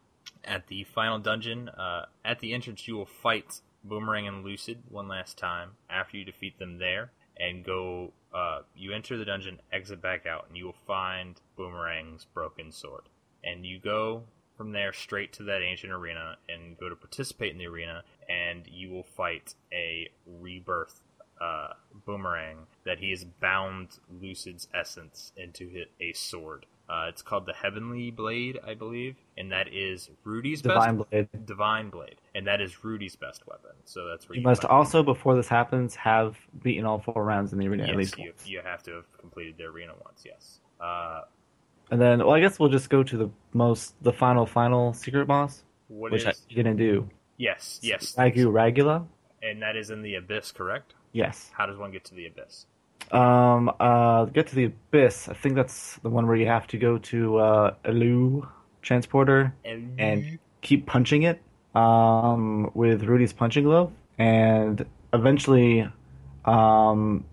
at the final dungeon, uh, at the entrance, you will fight Boomerang and Lucied one last time after you defeat them there and go. Uh, you enter the dungeon, exit back out, and you will find Boomerang's broken sword. And you go from there straight to that ancient arena and go to participate in the arena, and you will fight a rebirth uh, Boomerang that he has bound Lucied's essence into a sword. Uh, it's called the Heavenly Blade, I believe, and that is Rudy's Divine best Blade. Divine Blade, and that is Rudy's best weapon. So that's where You you, must also, before this happens, have beaten all four rounds in the arena yes, at least you, once. you have to have completed the arena once. Yes. Uh, And then, well, I guess we'll just go to the most, the final, final secret boss, what which is? you're gonna do. yes, yes, Ragu Ragula. and that is in the abyss, correct? Yes. How does one get to the abyss? Um. Uh. Get to the abyss. I think that's the one where you have to go to uh, Elw transporter and keep punching it. Um. With Rudy's punching glove, and eventually, um,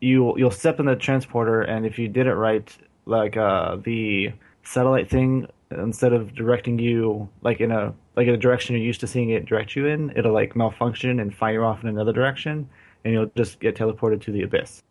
you you'll step in the transporter, and if you did it right, like uh the satellite thing, instead of directing you like in a like in a direction you're used to seeing it direct you in, it'll like malfunction and fire off in another direction, and you'll just get teleported to the abyss.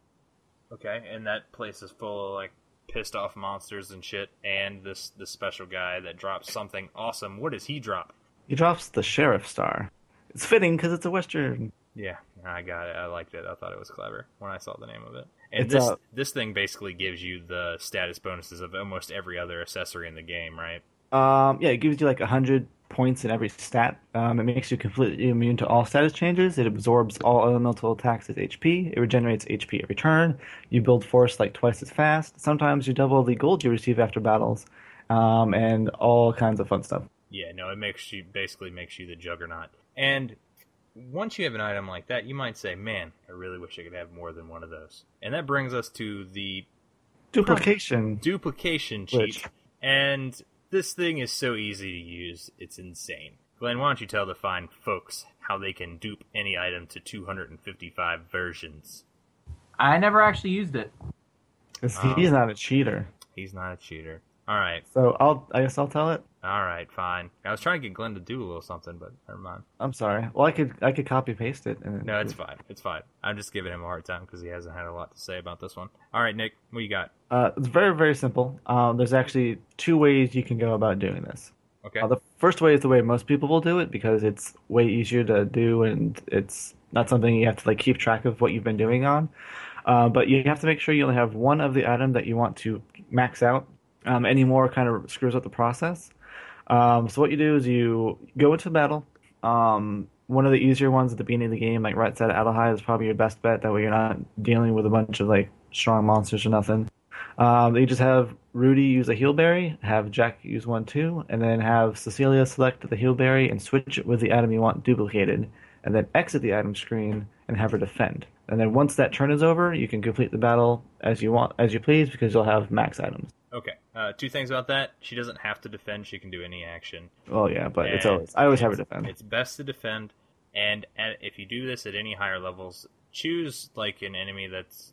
Okay, and that place is full of like pissed off monsters and shit, and this this special guy that drops something awesome. What does he drop? He drops the sheriff star. It's fitting because it's a western. Yeah, I got it. I liked it. I thought it was clever when I saw the name of it. And It's, this uh, this thing basically gives you the status bonuses of almost every other accessory in the game, right? Um, yeah, it gives you like a hundred points in every stat. Um, it makes you completely immune to all status changes. It absorbs all elemental attacks as HP. It regenerates HP every turn. You build force like twice as fast. Sometimes you double the gold you receive after battles, um, and all kinds of fun stuff. Yeah, no, it makes you basically makes you the juggernaut. And once you have an item like that, you might say, "Man, I really wish I could have more than one of those." And that brings us to the Duplication. duplication cheat. Which- And this thing is so easy to use, it's insane. Glenn, why don't you tell the fine folks how they can dupe any item to 255 versions? I never actually used it. Oh. He's not a cheater. He's not a cheater. All right, So I'll. I guess I'll tell it. all right, fine. I was trying to get Glenn to do a little something, but never mind. I'm sorry. Well, I could. I could copy paste it. And No, it's fine. It's fine. I'm just giving him a hard time because he hasn't had a lot to say about this one. All right, Nick, what you got? Uh, it's very, very simple. Um, there's actually two ways you can go about doing this. Okay. Uh, the first way is the way most people will do it because it's way easier to do and it's not something you have to like keep track of what you've been doing on. Uh, but you have to make sure you only have one of the item that you want to max out. Um, any more kind of screws up the process. Um, so what you do is you go into battle. Um, one of the easier ones at the beginning of the game, like right side of Adlehyde, is probably your best bet. That way you're not dealing with a bunch of like strong monsters or nothing. Um, you just have Rudy use a heal berry, have Jack use one too, and then have Cecilia select the heal berry and switch it with the item you want duplicated, and then exit the item screen and have her defend. And then once that turn is over, you can complete the battle as you want, as you please, because you'll have max items. Okay. Uh, two things about that. She doesn't have to defend. She can do any action. Well, yeah, but it's always I always have her defend. It's best to defend, and at, if you do this at any higher levels, choose like an enemy that's.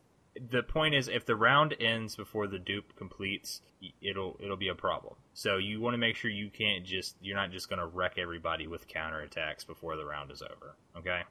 The point is, if the round ends before the dupe completes, it'll it'll be a problem. So you want to make sure you can't just you're not just going to wreck everybody with counterattacks before the round is over. Okay.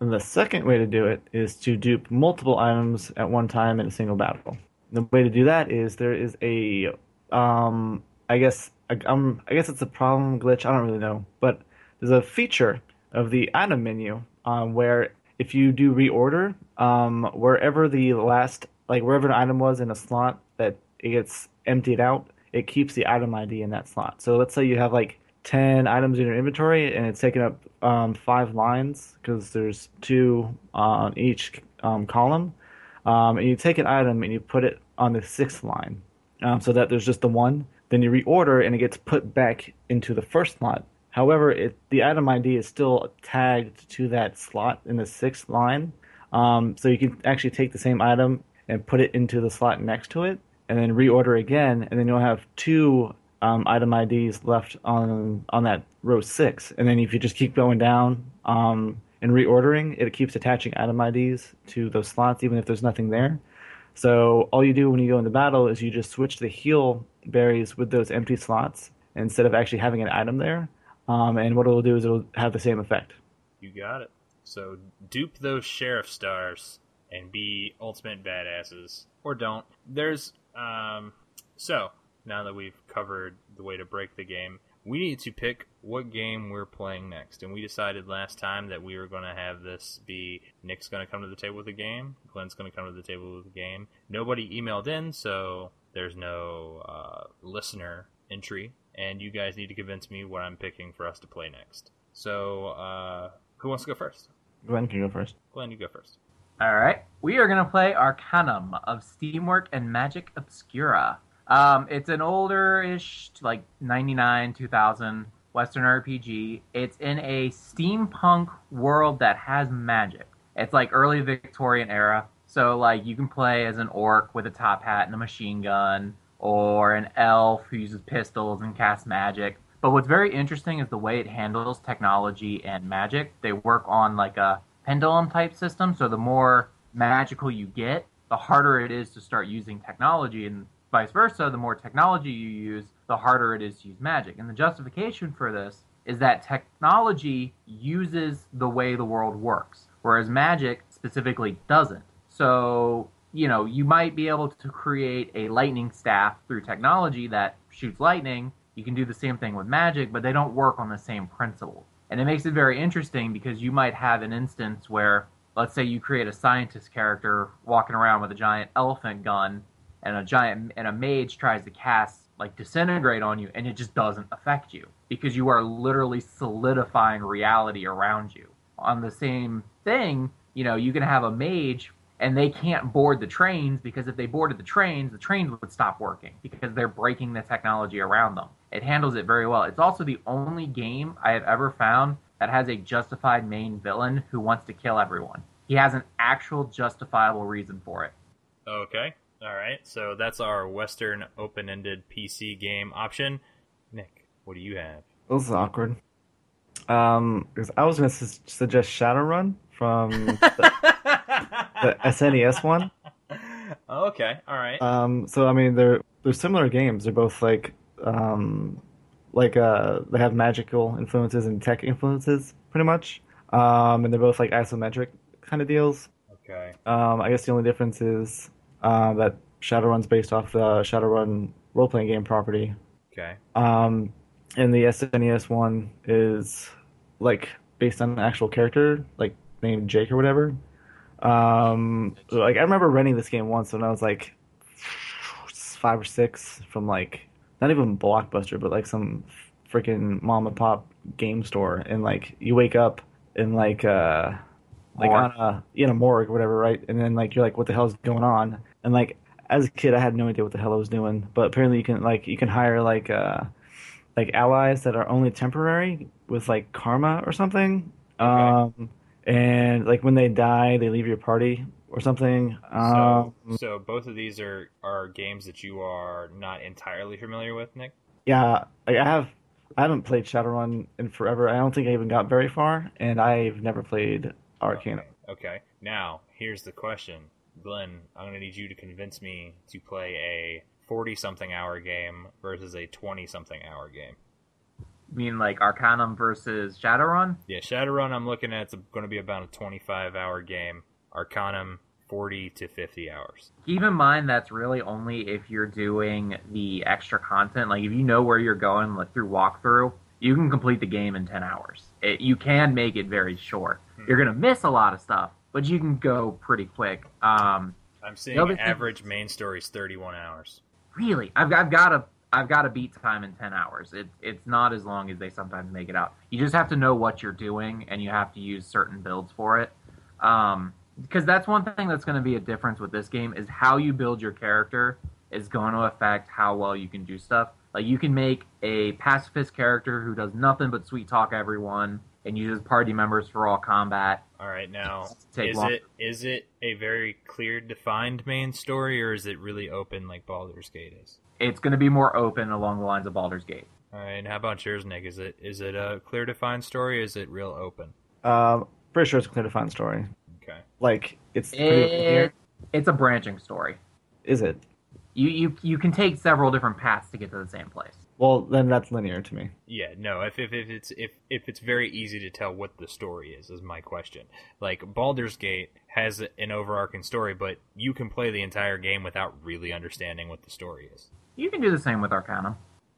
And the second way to do it is to dupe multiple items at one time in a single battle. The way to do that is there is a, um, I guess, um, I guess it's a problem glitch. I don't really know, but there's a feature of the item menu um, where if you do reorder, um, wherever the last, like wherever an item was in a slot that it gets emptied out, it keeps the item ID in that slot. So let's say you have like 10 items in your inventory and it's taking up um, five lines because there's two on each um, column. Um, and you take an item and you put it on the sixth line um, so that there's just the one. Then you reorder and it gets put back into the first slot. However, it, the item ID is still tagged to that slot in the sixth line. Um, so you can actually take the same item and put it into the slot next to it and then reorder again. And then you'll have two um, item IDs left on on that row six, and then if you just keep going down um, and reordering, it keeps attaching item IDs to those slots, even if there's nothing there. So all you do when you go into battle is you just switch the heal berries with those empty slots instead of actually having an item there. Um, and what it'll do is it'll have the same effect. You got it. So dupe those sheriff stars and be ultimate badasses, or don't. There's um, so now that we've covered the way to break the game, we need to pick what game we're playing next. And we decided last time that we were going to have this be Nick's going to come to the table with a game, Glenn's going to come to the table with a game. Nobody emailed in, so there's no uh, listener entry. And you guys need to convince me what I'm picking for us to play next. So, uh, who wants to go first? Glenn can go first. Glenn, you go first. All right. We are going to play Arcanum of Steamwork and Magick Obscura. Um, it's an older-ish, like 99, 2000 Western RPG. It's in a steampunk world that has magic. It's like early Victorian era. So like you can play as an orc with a top hat and a machine gun, or an elf who uses pistols and casts magic. But what's very interesting is the way it handles technology and magic. They work on like a pendulum type system, so the more magical you get, the harder it is to start using technology and vice versa, the more technology you use, the harder it is to use magic. And the justification for this is that technology uses the way the world works, whereas magic specifically doesn't. So, you know, you might be able to create a lightning staff through technology that shoots lightning. You can do the same thing with magic, but they don't work on the same principle. And it makes it very interesting because you might have an instance where, let's say, you create a scientist character walking around with a giant elephant gun and a giant and a mage tries to cast like disintegrate on you and it just doesn't affect you because you are literally solidifying reality around you. On the same thing you know you can have a mage and they can't board the trains because if they boarded the trains the trains would stop working because they're breaking the technology around them. It handles it very well. It's also the only game i have ever found that has a justified main villain who wants to kill everyone. He has an actual justifiable reason for it. Okay. All right. So that's our Western open-ended PC game option. Nick, what do you have? This is awkward. Um, because I was going to su- suggest Shadowrun from the, the SNES one. okay. All right. Um, so I mean, they're they're similar games. They're both like um, like uh, they have magical influences and tech influences, pretty much. Um, and they're both like isometric kind of deals. okay. Um, I guess the only difference is uh, that Shadowrun's based off the Shadowrun role playing game property. Okay. Um, and the SNES one is like based on an actual character, like named Jake or whatever. Um, like I remember renting this game once when I was like five or six from like not even Blockbuster, but like some freaking mom and pop game store, and like you wake up in like uh like Morgue. on a in a morgue or whatever, right? And then like you're like, what the hell's going on? And like as a kid, I had no idea what the hell I was doing, but apparently you can like you can hire like uh like allies that are only temporary with like karma or something. Um, and like when they die, they leave your party or something. Um, So, so both of these are are games that you are not entirely familiar with, Nick. yeah, like I have I haven't played Shadowrun in forever. I don't think I even got very far, and I've never played Arcane. Okay. Now, here's the question. Glenn, I'm going to need you to convince me to play a 40 something hour game versus a 20 something hour game. You mean like Arcanum versus Shadowrun? Yeah, Shadowrun. I'm looking at it's going to be about a 25 hour game. Arcanum 40 to 50 hours. Keep in mind that's really only if you're doing the extra content. Like if you know where you're going like through walkthrough, you can complete the game in 10 hours. It, you can make it very short. Hmm. You're gonna miss a lot of stuff, but you can go pretty quick. Um, I'm seeing other thing- average main story is 31 hours. really, I've, I've got to I've got to beat time in 10 hours. It, it's not as long as they sometimes make it out. You just have to know what you're doing, and you have to use certain builds for it. Um, because that's one thing that's going to be a difference with this game is how you build your character is going to affect how well you can do stuff. Like you can make a pacifist character who does nothing but sweet talk everyone and uses party members for all combat. All right, now Take is long- it is it a very clear defined main story or is it really open like Baldur's Gate is? It's going to be more open along the lines of Baldur's Gate. All right, and how about yours, Nick? Is it is it a clear defined story? Or is it real open? Um, pretty sure it's a clear defined story. Okay. Like it's. It, it's a branching story. Is it? You, you you can take several different paths to get to the same place. Well, then that's linear to me. Yeah, no. If, if if it's if if it's very easy to tell what the story is, is my question. Like Baldur's Gate has an overarching story, but you can play the entire game without really understanding what the story is. You can do the same with Arcanum.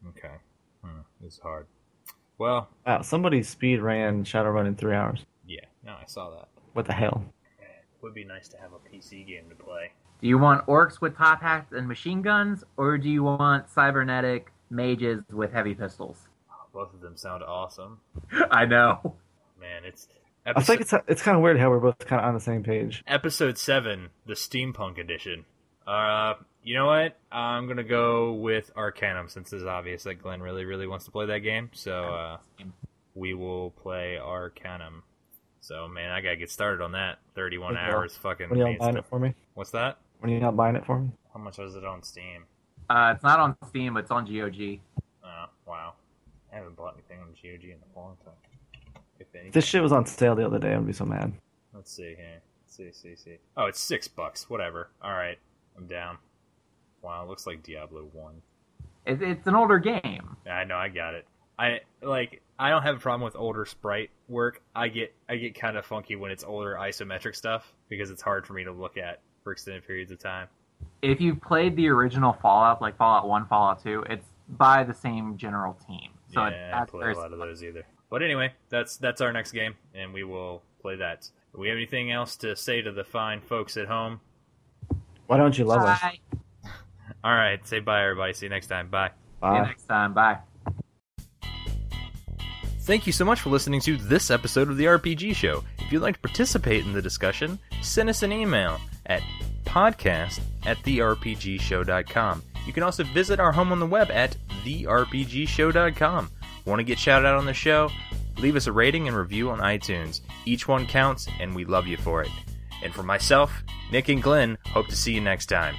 Okay, hmm, this is hard. Well, Wow, somebody speed ran Shadowrun in three hours. yeah, no, I saw that. What the hell? It Would be nice to have a PC game to play. Do you want orcs with top hats and machine guns, or do you want cybernetic mages with heavy pistols? Both of them sound awesome. I know. Man, it's I think it's it's kind of weird how we're both kind of on the same page. episode seven, the steampunk edition. Uh, you know what? I'm gonna go with Arcanum since it's obvious that Glenn really, really wants to play that game. So uh, we will play Arcanum. So man, I gotta get started on that. 31 hours, fucking. When you buying stuff. it for me? What's that? When are you not buying it for me? How much was it on Steam? Uh, it's not on Steam, but it's on GOG. Oh, wow. I haven't bought anything on GOG in a long time. If anything. This shit was on sale the other day, I'd be so mad. Let's see here. Let's see, see, see. Oh, it's six bucks. Whatever. All right, I'm down. Wow, it looks like Diablo One. It, it's an older game. I know, I got it. I like. I don't have a problem with older sprite work. I get, I get kind of funky when it's older isometric stuff because it's hard for me to look at for extended periods of time. If you've played the original Fallout, like Fallout 1, Fallout 2, it's by the same general team. So yeah, I that's play a lot of those either. But anyway, that's that's our next game, and we will play that. Do we have anything else to say to the fine folks at home? Why don't you love us? All right, say bye, everybody. See you next time. Bye. See you next time. Bye. Thank you so much for listening to this episode of the RPG Show. If you'd like to participate in the discussion, send us an email at podcast at therpgshow.com. You can also visit our home on the web at therpgshow.com. Want to get shouted out on the show? Leave us a rating and review on iTunes. Each one counts, and we love you for it. And for myself, Nick and Glenn, hope to see you next time.